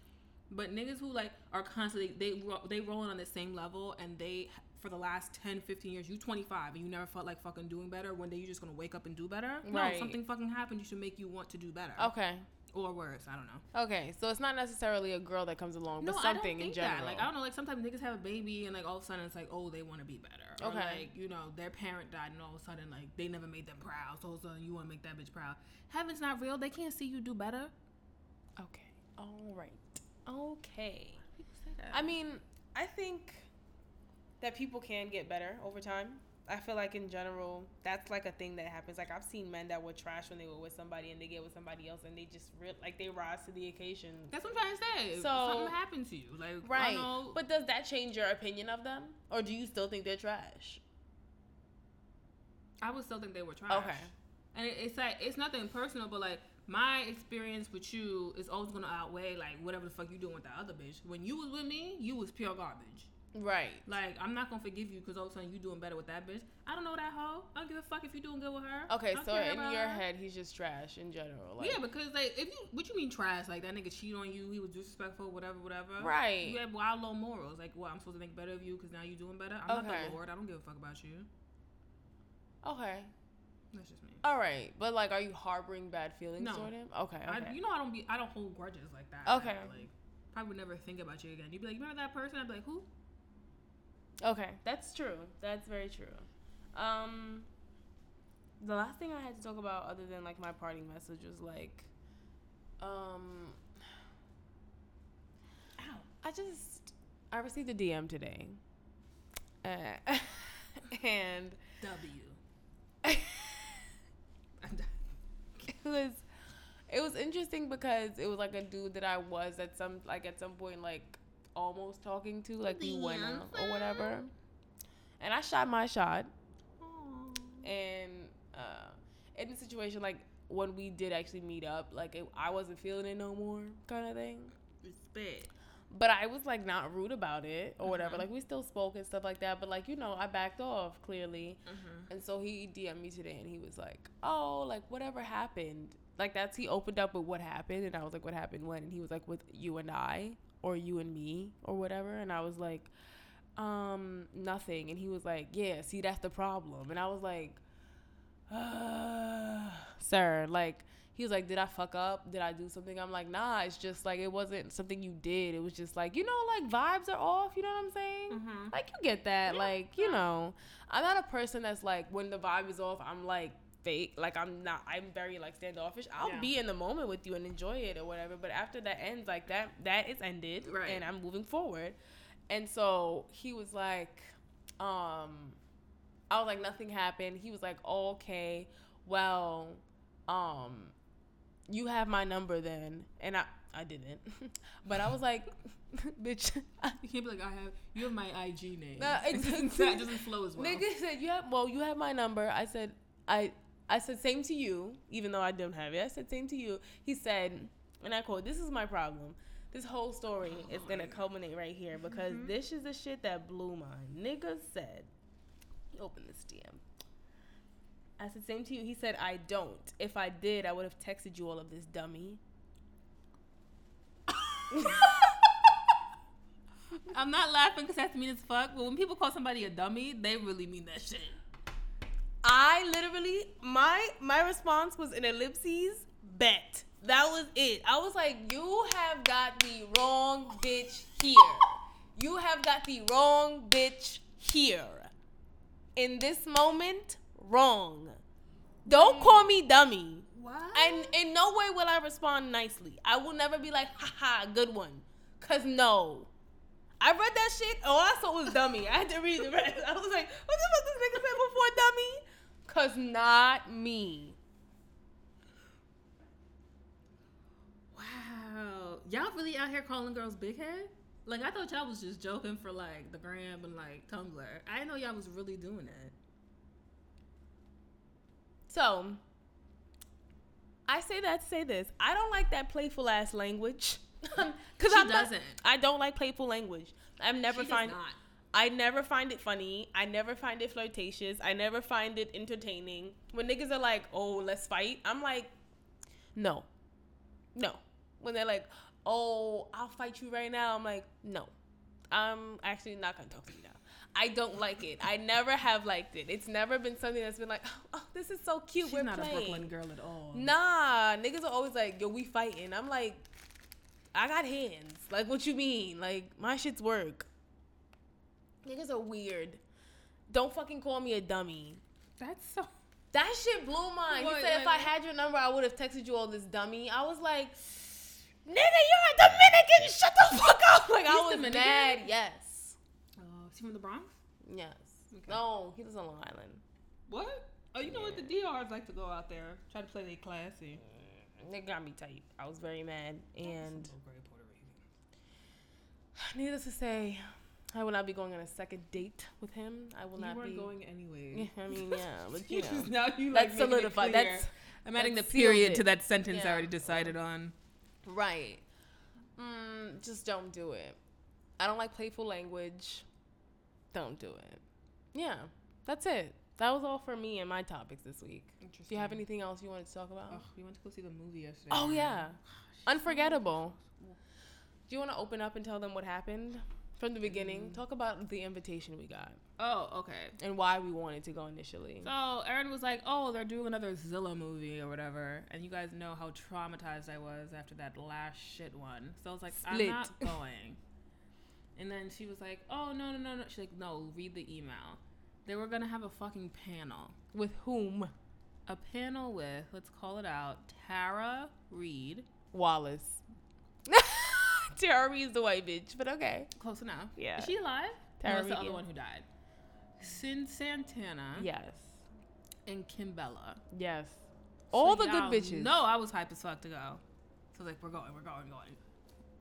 But niggas who like are constantly they they rolling on the same level and they for the last 10 15 years you 25 and you never felt like fucking doing better one day you're just gonna wake up and do better Right. no something fucking happened you should make you want to do better Okay. or worse i don't know Okay. So it's not necessarily a girl that comes along, but no, I something in general. That. Like I don't know, like sometimes niggas have a baby and like all of a sudden it's like, oh, they want to be better. Or Okay. like, you know, their parent died and all of a sudden like they never made them proud. So all of a sudden you want to make that bitch proud. Heaven's not real. They can't see you do better. Okay. All right. Okay. People say that. I mean, I think that people can get better over time. I feel like in general, that's like a thing that happens. Like I've seen men that were trash when they were with somebody and they get with somebody else and they just re- like they rise to the occasion. That's what I'm trying to say. So- something happened to you, like Right. But does that change your opinion of them? Or do you still think they're trash? I would still think they were trash. Okay. And it, it's like it's nothing personal, but like my experience with you is always gonna outweigh like whatever the fuck you doing with that other bitch. When you was with me, you was pure garbage. Right. Like I'm not gonna forgive you because all of a sudden you doing better with that bitch. I don't know that hoe. I don't give a fuck if you doing good with her. Okay, so in your her. head, he's just trash in general. Like, yeah, because like if you what you mean trash? Like that nigga cheat on you, he was disrespectful, whatever, whatever. Right. You have wild low morals. Like, what I'm supposed to think better of you because now you doing better. I'm not Okay. the Lord. I don't give a fuck about you. Okay. That's just me. All right. But like, are you harboring bad feelings No. toward him? Okay. Okay. I, you know I don't be I don't hold grudges like that. Okay. Like probably would never think about you again. You'd be like, you remember that person? I'd be like, who? Okay, that's true. That's very true. Um, the last thing I had to talk about, other than like my parting message, was like, um, Ow. I just I received a DM today, uh, and W. It was it was interesting because it was like a dude that I was at some like at some point like almost talking to like we went out or whatever, and I shot my shot. and uh, in the situation like when we did actually meet up like it, i wasn't feeling it no more kind of thing. Respect. but i was like not rude about it or whatever. Mhm. like we still spoke and stuff like that but like you know i backed off clearly. Mm-hmm. and so he dm'd me today and he was like oh like whatever happened. Like that's he opened up with what happened and i was like what happened when? And he was like with you and i or you and me or whatever. And i was like um nothing. And he was like yeah see that's the problem. And i was like uh, sir like he was like did i fuck up? Did i do something? I'm like nah it's just like it wasn't something you did. It was just like you know like vibes are off you know what i'm saying? Mm-hmm. like you get that Yeah, like you know. I'm not a person that's like when the vibe is off i'm like fake like i'm not i'm very like standoffish i'll Yeah. be in the moment with you and enjoy it or whatever but after that ends like that that is ended Right. and i'm moving forward and so he was like um i was like nothing happened he was like okay well um you have my number then and i i didn't but i was like bitch You can't be like, I have, you have my IG name. No, it doesn't- that doesn't flow as well. Nigga said you have well, you have my number. I said I I said same to you, even though I don't have it. I said same to you. He said, and I quote, "This is my problem. This whole story is gonna culminate right here because Mhm. this is the shit that blew my nigga said." He opened this DM. I said same to you. He said I don't. If I did, I would have texted you all of this dummy. I'm not laughing because that's mean as fuck, but when people call somebody a dummy, they really mean that shit. I literally my my response was an ellipses bet. That was it. I was like, you have got the wrong bitch here. You have got the wrong bitch here. In this moment, wrong. Don't mm. call me dummy. What? And in no way will I respond nicely. I will never be like, haha, good one. Cause no. I read that shit. All I saw was dummy. I had to read the rest. I was like, what the fuck this nigga said before dummy? Cause not me. wow. Y'all really out here calling girls big head? Like, I thought y'all was just joking for, like, the gram and, like, Tumblr. I didn't know y'all was really doing that. So, I say that to say this. I don't like that playful ass language. Cause She I'm doesn't. I don't like playful language. I've never She does not. I never find it funny. I never find it flirtatious. I never find it entertaining. When niggas are like, "Oh, let's fight," I'm like, "No, no." When they're like, "Oh, I'll fight you right now," I'm like, "No, I'm actually not gonna talk to you now." I don't like it. I never have liked it. It's never been something that's been like, "Oh, oh, this is so cute. She's We're not playing." a Brooklyn girl at all. Nah, niggas are always like, yo, we fighting. I'm like, I got hands. Like, what you mean? Like, my shit's work. Niggas are weird. Don't fucking call me a dummy. That's so. That shit blew mine. What, he said if I had your number, I would have texted you all this dummy. I was like, nigga, you're a Dominican. Shut the fuck up. Like, I He's was Dominican? mad. Yes. Oh, is he from the Bronx? Yes. Okay. No, he lives on Long Island. What? Oh, you know what? The DRs like to go out there, try to play they classy. Mm, nigga got me tight. I was very mad. And Some low-grade Puerto Rican. Needless to say, I will not be going on a second date with him. I will You not be going anyway. Yeah, I mean, yeah, but you know, now you like it solidified. That's I'm adding the period to that sentence I already decided on. right. Mm, just don't do it. I don't like playful language. Don't do it. Yeah, that's it. That was all for me and my topics this week. Do you have anything else you wanted to talk about? Oh, we went to go see the movie yesterday. Oh yeah, unforgettable. Do you want to open up and tell them what happened from the beginning? Mm. Talk about the invitation we got Oh, okay. and why we wanted to go initially. So Aaron was like, "Oh, they're doing another Zilla movie or whatever," and you guys know how traumatized I was after that last shit one. So I was like, Split. "I'm not going." and then she was like, "Oh no no no no!" She's like, "No, read the email. They were gonna have a fucking panel, With whom? a panel with let's call it out, Tara Reid, Wallace. Tara Reid's the white bitch, but okay. close enough. Yeah. is she alive? Tara no, it's the other one who died. Cyn Santana Yes. and Kimbella. Yes. All the good bitches. No, I was hype as fuck to go. So like, we're going, we're going, going.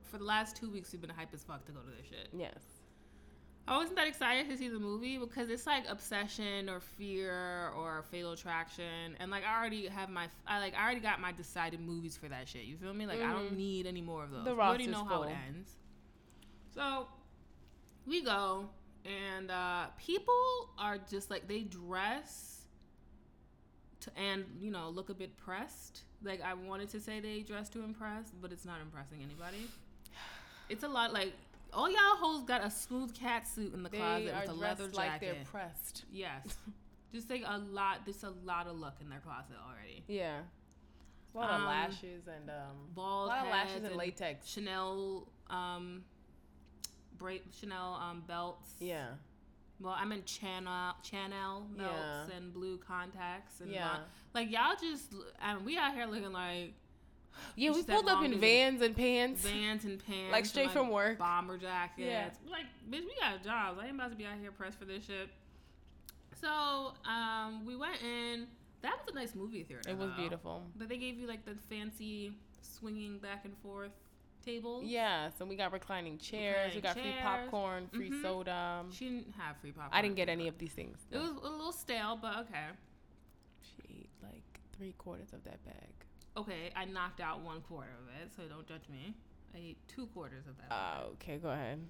For the last two weeks, we've been hype as fuck to go to this shit. Yes. I wasn't that excited to see the movie because it's like obsession or fear or fatal attraction, and like I already have my, I like I already got my decided movies for that shit. You feel me? Like I don't Mhm. need any more of those. The We already know how it ends. So we go, and uh, people are just like they dress to and you know look a bit pressed. Like I wanted to say they dress to impress, but it's not impressing anybody. It's a lot like all y'all hoes got a smooth cat suit in the They closet with a leather like jacket. they're pressed. yes, just like a lot. There's a lot of luck in their closet already. Yeah. A lot of Um, lashes and um Bald a lot of lashes heads and latex. Chanel, um, bra- Chanel um belts. Yeah. Well, I meant Chanel, Chanel belts Yeah. and blue contacts and Yeah. blonde- like y'all just and we out here looking like Yeah, we pulled up in vans and pants. Vans and pants, Like and, straight from work. bomber jackets. Yeah. Like, bitch, we got jobs. I ain't about to be out here pressed for this shit. So, um, we went in. That was a nice movie theater. It was though. beautiful. But they gave you like the fancy swinging back and forth tables. Yeah, so we got reclining chairs, we got free popcorn, free Mhm. soda. She didn't have free popcorn. I didn't get any of these things. It was a little stale, but okay. She ate like three quarters of that bag. Okay, I knocked out one quarter of it, so don't judge me. I ate two quarters of that. Uh, okay, go ahead.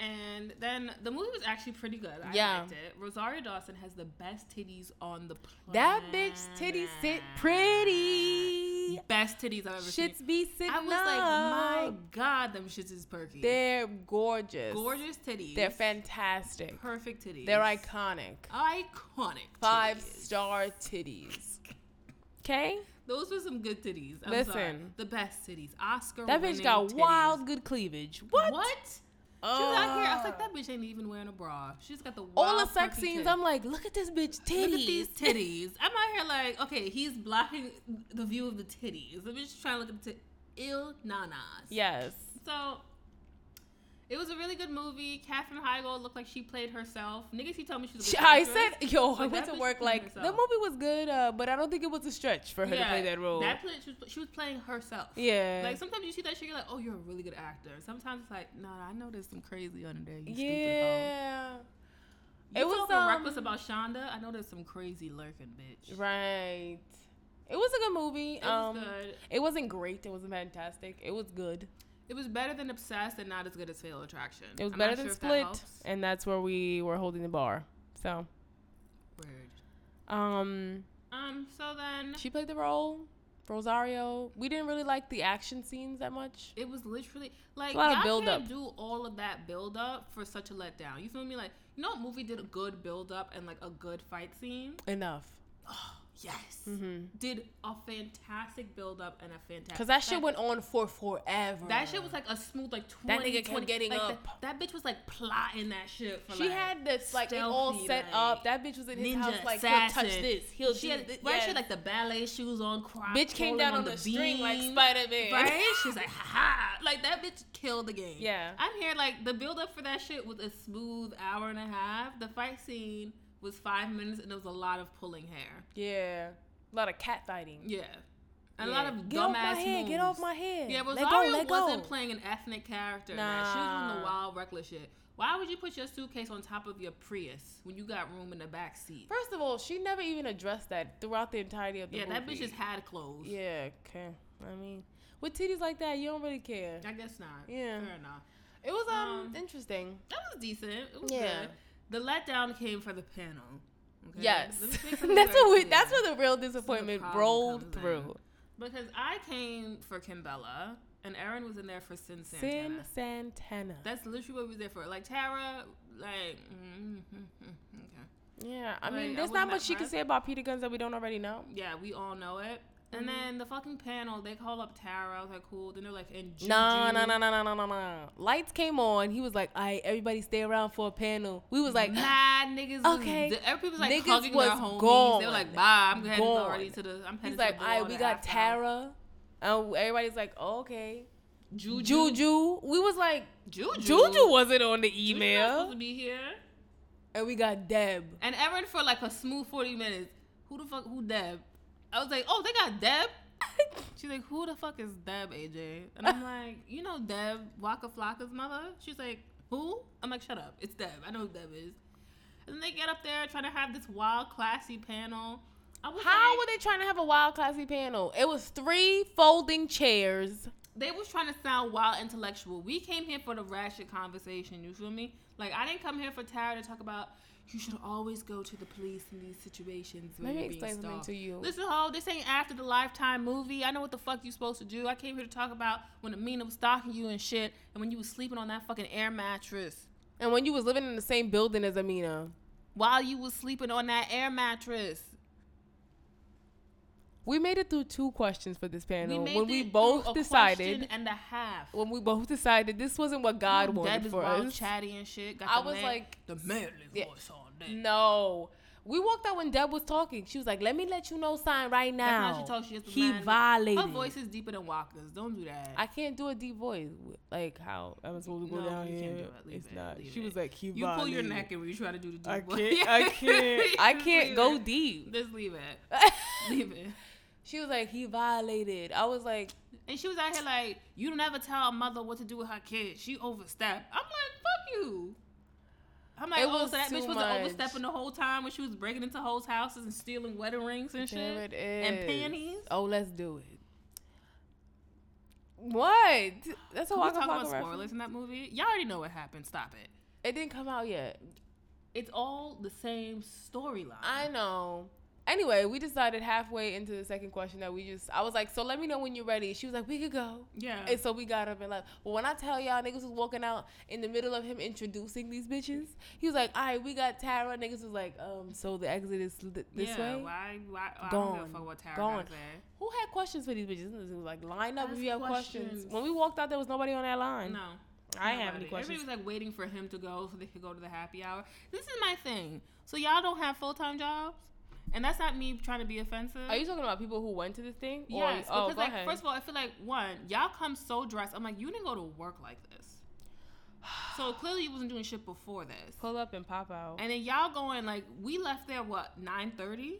And then the movie was actually pretty good. I Yeah. liked it. Rosario Dawson has the best titties on the planet. That bitch titties sit pretty. Best titties I've ever Shits seen. be sitting I was like, my god, them shits is perky. They're gorgeous. gorgeous titties. They're fantastic. perfect titties. They're iconic. iconic. Five star titties. Okay? Those were some good titties. I'm Listen. sorry. the best titties. Oscar. That bitch got titties. wild good cleavage. What? What? She was out here. I was like, Uh, that bitch ain't even wearing a bra. She's got the wild, All the sex scenes, titties. I'm like, look at this bitch titties. Look at these titties. I'm out here like, okay, he's blocking the view of the titties. The bitch trying to look at the t- ill nanas. Yes. So it was a really good movie. Katherine Heigl looked like she played herself. Niggas, he told me she was. A good I actress. said, yo, I went to work like the movie was good, uh, but I don't think it was a stretch for her to play that role. That play, she, was, she was playing herself. yeah. Like sometimes you see that shit, you're like, oh, you're a really good actor. Sometimes it's like, no, I know there's some crazy under there. You yeah. You It was, um, reckless about Shonda. I know there's some crazy lurking bitch. Right. It was a good movie. It um, was good. It wasn't great. It wasn't fantastic. It was good. It was better than Obsessed and not as good as Fatal Attraction. It was I'm better than sure if that Split, and that's where we were holding the bar. So, Weird. um, Um. So then she played the role. Rosario. We didn't really like the action scenes that much. it was literally like a lot of build can't up. do all of that build up for such a letdown. You feel me? Like you know, what movie did a good build up and like a good fight scene. Enough. Yes. Mm-hmm. Did a fantastic build up and a fantastic. Cause that shit went on for forever. That shit was like a smooth like twenty. That 20, nigga kept 20 getting like, up. That, that bitch was like plotting that shit for She like, had this like it all set like, up. That bitch was in his ninja house like he'll touch this. He'll she had this. right yes. she had like the ballet shoes on crop bitch came down on the, string like. Spider Man. Right? She's like, ha ha. Like, that bitch killed the game. Yeah. I'm here, like, the build up for that shit was a smooth hour and a half. The fight scene was five minutes, and there was a lot of pulling hair. Yeah. A lot of cat fighting. Yeah. And a lot of get dumbass off my head. moves. Get off my head. Yeah, let Rosario go, let wasn't go. playing an ethnic character. that. She was on the wild, reckless shit. Why would you put your suitcase on top of your Prius when you got room in the back seat? First of all, she never even addressed that throughout the entirety of the yeah, movie. that bitch just had clothes. Yeah, okay. I mean, with titties like that, you don't really care. I guess not. Yeah. Fair enough. It was um, Um, interesting. That was decent. It was Yeah. good. The letdown came for the panel. Okay? Yes, Let me make something that's what we, that's where the real disappointment problem rolled comes in. through. Because I came for Kimbella, and Aaron was in there for Cyn Santana. Cyn Santana. That's literally what we was there for. Like Tara, like, mm, okay, yeah, I Like, mean, there's wasn't much she can say about Peter Gunz that we don't already know. yeah, we all know it. And Mm-hmm. then the fucking panel, they call up Tara. I was like, cool. Then they're like, and Juju. No, no, no, no, no, no, no, no. Lights came on. He was like, "All right, everybody stay around for a panel." We was like, nah, niggas. Okay. Was, everybody was like Niggas hugging was their homies. They were like, bye. I'm heading Gone. already to the. I'm heading he's to like, the "All right, we got out." Tara," and everybody's like, oh, "Okay." Juju. Juju. We was like, Juju. Juju wasn't on the email. Juju supposed to be here. and we got Deb. And Erin for like a smooth 40 minutes. Who the fuck? Who Deb? I was like, oh, they got Deb. She's like, who the fuck is Deb, AJ? And I'm like, you know Deb, Waka Flocka's mother? She's like, who? I'm like, shut up. It's Deb. I know who Deb is. And then they get up there trying to have this wild, classy panel. I was How like, were they trying to have a wild classy panel? It was three folding chairs. they was trying to sound wild intellectual. We came here for the ratchet conversation. You feel me? Like I didn't come here for Tara to talk about. You should always go to the police in these situations. When Let me you're being explain something to you. Listen, ho, this ain't after the Lifetime movie. I know what the fuck you supposed to do. I came here to talk about when Amina was stalking you and shit, and when you was sleeping on that fucking air mattress. And when you was living in the same building as Amina, While you was sleeping on that air mattress. We made it through two questions for this panel. made when we both decided, and a half. when we both decided this wasn't what God Deb wanted is for us. chatty and shit. Got I was man- like, the manly Yeah. voice on that. No. We walked out when Deb was talking. She was like, "Let me let you know, sign right That's now." how she talks. She he man- violated. Her voice is deeper than Waka's. Don't do that. I can't do a deep voice. Like how am I supposed to go No, down you here? can't do it. Leave it's it. not. Leave she it. was like, "He you pull your neck when you try to do the deep I voice. can't. I can't. I can't go deep. Just leave it. leave it. She was like, "He violated." I was like, And she was out here like, you don't ever tell a mother what to do with her kid. She overstepped. I'm like, fuck you. I'm like, It oh, was so that bitch was overstepping the whole time when she was breaking into hoes' houses and stealing wedding rings and "There shit. it And is." panties. Oh, let's do it. What? That's a Can we Waka talk about spoilers reference. in that movie? Y'all already know what happened. Stop it. It didn't come out yet. It's all the same storyline. I know. Anyway, we decided halfway into the second question that we just I was like, so let me know when you're ready. She was like, we could go. Yeah. And so we got up and like, well, when I tell y'all niggas was walking out in the middle of him introducing these bitches, he was like, all right, we got Tara. Niggas was like, um, so the exit is th- this yeah, way. Why? Why? I don't give a fuck what Tara Gone. Who had questions for these bitches? It was like, line up if you have questions. questions. When we walked out, there was nobody on that line. No. I didn't have any questions. Everybody was like waiting for him to go so they could go to the happy hour. This is my thing. So y'all don't have full time jobs, and that's not me trying to be offensive. Are you talking about people who went to this thing? Or- Yes, oh, because go like ahead. first of all, I feel like one, y'all come so dressed. I'm like, you didn't go to work like this. So clearly you wasn't doing shit before this. pull up and pop out. And then y'all going like we left there what 9:30,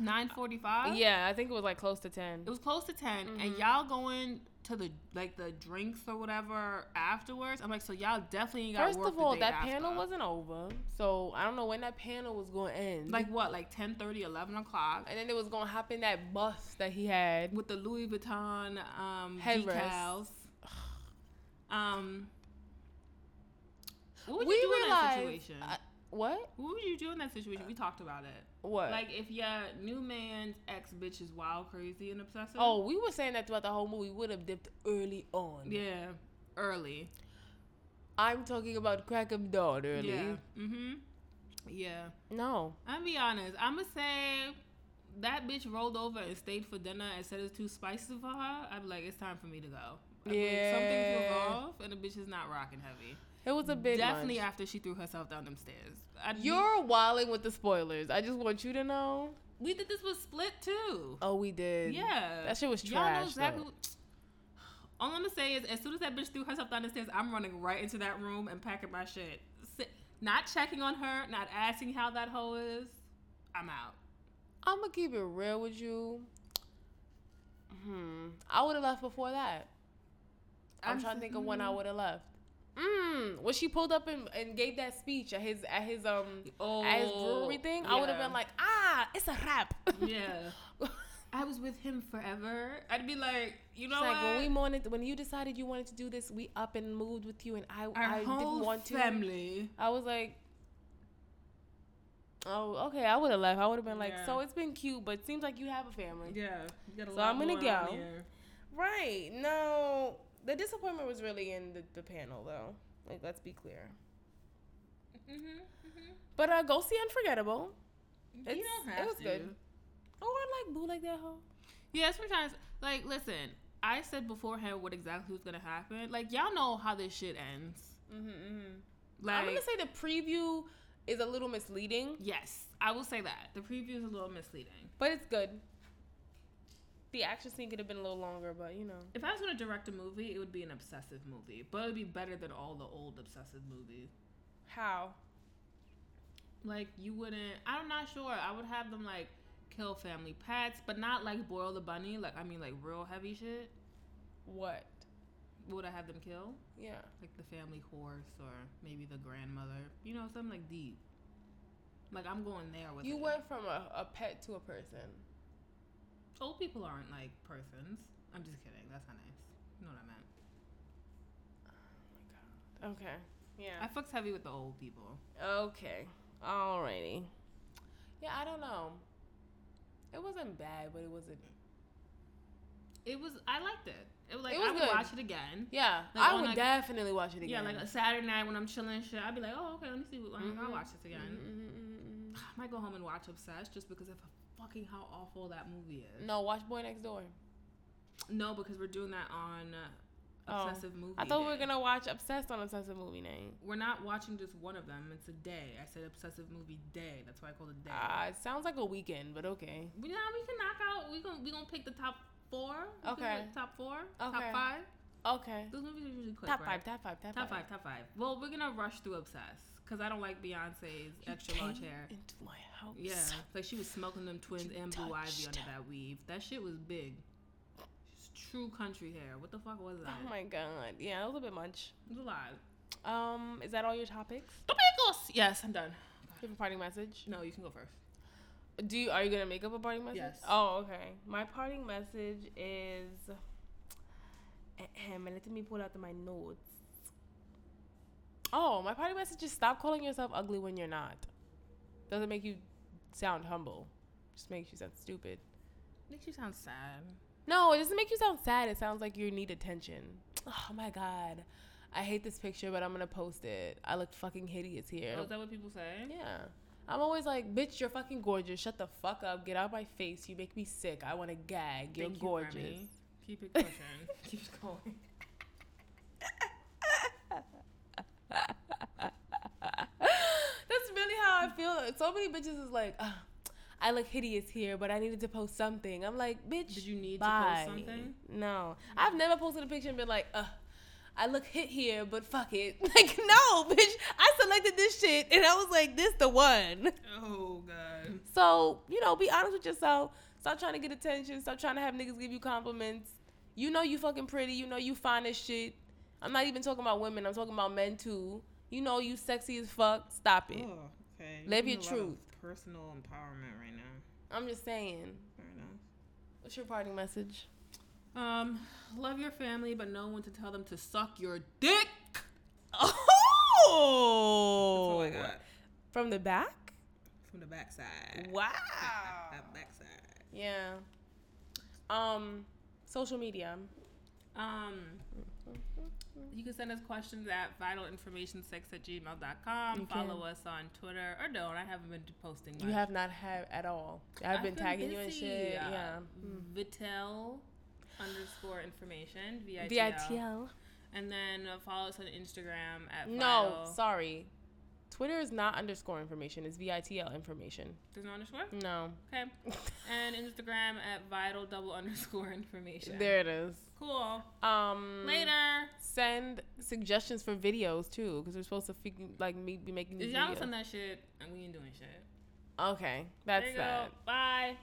9:45. yeah, I think it was like close to ten. It was close to 10 and Mhm. y'all going to the like the drinks or whatever afterwards. I'm like, so y'all definitely got First of all, that after. panel wasn't over, so I don't know when that panel was going to end. like what, like 10, 30, 11 o'clock and then it was going to hop in that bus that he had. with the Louis Vuitton um, decals. Um, what would we you do in that situation? I- what? what would you do in that situation? We talked about it. What? Like if your new man's ex bitch is wild, crazy, and obsessive. oh, we were saying that throughout the whole movie. We would have dipped early on. yeah, early. I'm talking about crack 'em dawn early. Yeah. Mm-hmm. Yeah. No. I'm be honest. I'm gonna say that bitch rolled over and stayed for dinner and said it's too spicy for her. I'd be like, it's time for me to go. I'm like, something feels off, and the bitch is not rocking heavy. It was a big Definitely lunch. after she threw herself down them stairs. I, You're wilding with the spoilers. I just want you to know. we did this with Split too. Oh, we did. Yeah, That shit was Y'all know trash, exactly. What, all I'm gonna say is, as soon as that bitch threw herself down the stairs, I'm running right into that room and packing my shit. Not checking on her, not asking how that hoe is. I'm out. I'm gonna keep it real with you. Hmm. I would have left before that. I'm, I'm trying to think of when I would have left. Mm, when she pulled up and, and gave that speech at his at his um at his brewery thing, I would have been like, ah, it's a rap. Yeah. I was with him forever. I'd be like, you know like what? when we wanted, when you decided you wanted to do this, we up and moved with you, and I, Our I didn't want to. family. I was like, oh, okay. I would have left. I would have been like, Yeah. so it's been cute, but it seems like you have a family. Yeah. You got a So I'm gonna go. Right. No, the disappointment was really in the, the panel, though. Like, let's be clear. Mm-hmm. But uh, go see Unforgettable. It's, You don't it have was to. good. Oh, I like Boo like that hoe. Yeah, sometimes like listen, I said beforehand what exactly was gonna happen. Like y'all know how this shit ends. Mm-hmm, mm-hmm. Like I'm gonna say the preview is a little misleading, yes, I will say that the preview is a little misleading. but it's good. The action scene could have been a little longer, but you know. If I was gonna direct a movie, it would be an obsessive movie, but it would be better than all the old obsessive movies. How? Like you wouldn't. I'm not sure. I would have them like kill family pets, but not like boil the bunny. Like I mean, like real heavy shit. What? Would I have them kill? Yeah. like the family horse or maybe the grandmother. You know, something like deep. Like I'm going there with You it. went from a, a pet to a person. Old people aren't like persons. I'm just kidding. That's not nice. You know what I meant. Oh my god. Okay. Yeah. I fucks heavy with the old people. Okay. Alrighty. Yeah, I don't know. It wasn't bad, but it wasn't. It was. I liked it. It was like It was I would good. watch it again. Yeah, Like, I would like- definitely watch it again. Yeah, like a Saturday night when I'm chilling and shit, I'd be like, oh okay, let me see. What, Mhm. I'll watch this again. Mm, mm, mm, I might go home and watch Obsessed just because of fucking how awful that movie is. No, watch Boy Next Door. No, because we're doing that on uh, Oh. Obsessive Movie. I thought we were gonna watch Obsessed on Obsessive Movie Night. We're not watching just one of them. It's a day. I said obsessive movie day. That's why I called it day. Uh, it sounds like a weekend, but okay. we now we can knock out. We gonna we gonna pick the top four. We Okay. top four. Okay. Top five. Okay. Those movies are usually quick. Top right? five, top five, top, Top five. Top five. Well, we're gonna rush through obsessed because I don't like Beyonce's You extra large hair. Into my house. Yeah, like she was smoking them twins You and blue ivy under that weave. That shit was big. Just true country hair. What the fuck was that? Oh my god. Yeah, it was a bit much. It was a lot. Um, is that all your topics? Topicos. Yes, I'm done. Do you have a parting message? No, you can go first. Do you are you gonna make up a parting message? Yes. Oh, okay. My parting message is. Ahem, let me pull out my notes. Oh, my party message is stop calling yourself ugly when you're not. Doesn't make you sound humble. Just makes you sound stupid. Makes you sound sad. No, it doesn't make you sound sad. It sounds like you need attention. Oh my god. I hate this picture, but I'm gonna post it. I look fucking hideous here. Oh, is that what people say? Yeah. I'm always like, bitch, you're fucking gorgeous. Shut the fuck up. Get out of my face. You make me sick. I want to gag. You're Thank gorgeous. Keep it pushing. Keep it going. That's really how I feel. So many bitches is like, "Ugh, I look hideous here, but I needed to post something. I'm like, bitch. Did you need to post something? No. I've never posted a picture and been like, uh, I look hit here, but fuck it. Like, no, bitch. I selected this shit and I was like, this the one. Oh god. So, you know, be honest with yourself. Stop trying to get attention. Stop trying to have niggas give you compliments. You know you fucking pretty. You know you fine as shit. I'm not even talking about women. I'm talking about men too. You know you sexy as fuck. Stop it. Oh, okay. Live Giving your a lot of truth. Personal empowerment right now. I'm just saying. Fair enough. What's your parting message? Um, love your family, but know when to tell them to suck your dick. Oh, That's all I got from the back. from the backside. Wow. That backside. Yeah. Um, social media. Um, you can send us questions at vitalinformation6 at gmail.com. You Follow can. us on Twitter. Or don't. I haven't been posting much. You have not had at all. I've, been, tagging you and shit. Uh, Yeah. Vitel underscore information. V-I-T-L. VITL. And then uh, follow us on Instagram at No, Vital. sorry. Twitter is not underscore information. It's VITL information. There's no underscore? No. Okay. and Instagram at vital double underscore information. There it is. Cool. Um, Later. Send suggestions for videos too, because we're supposed to fig- like me be making these y'all don't videos. send that shit, and we ain't doing shit. Okay, that's there you that. go. Bye.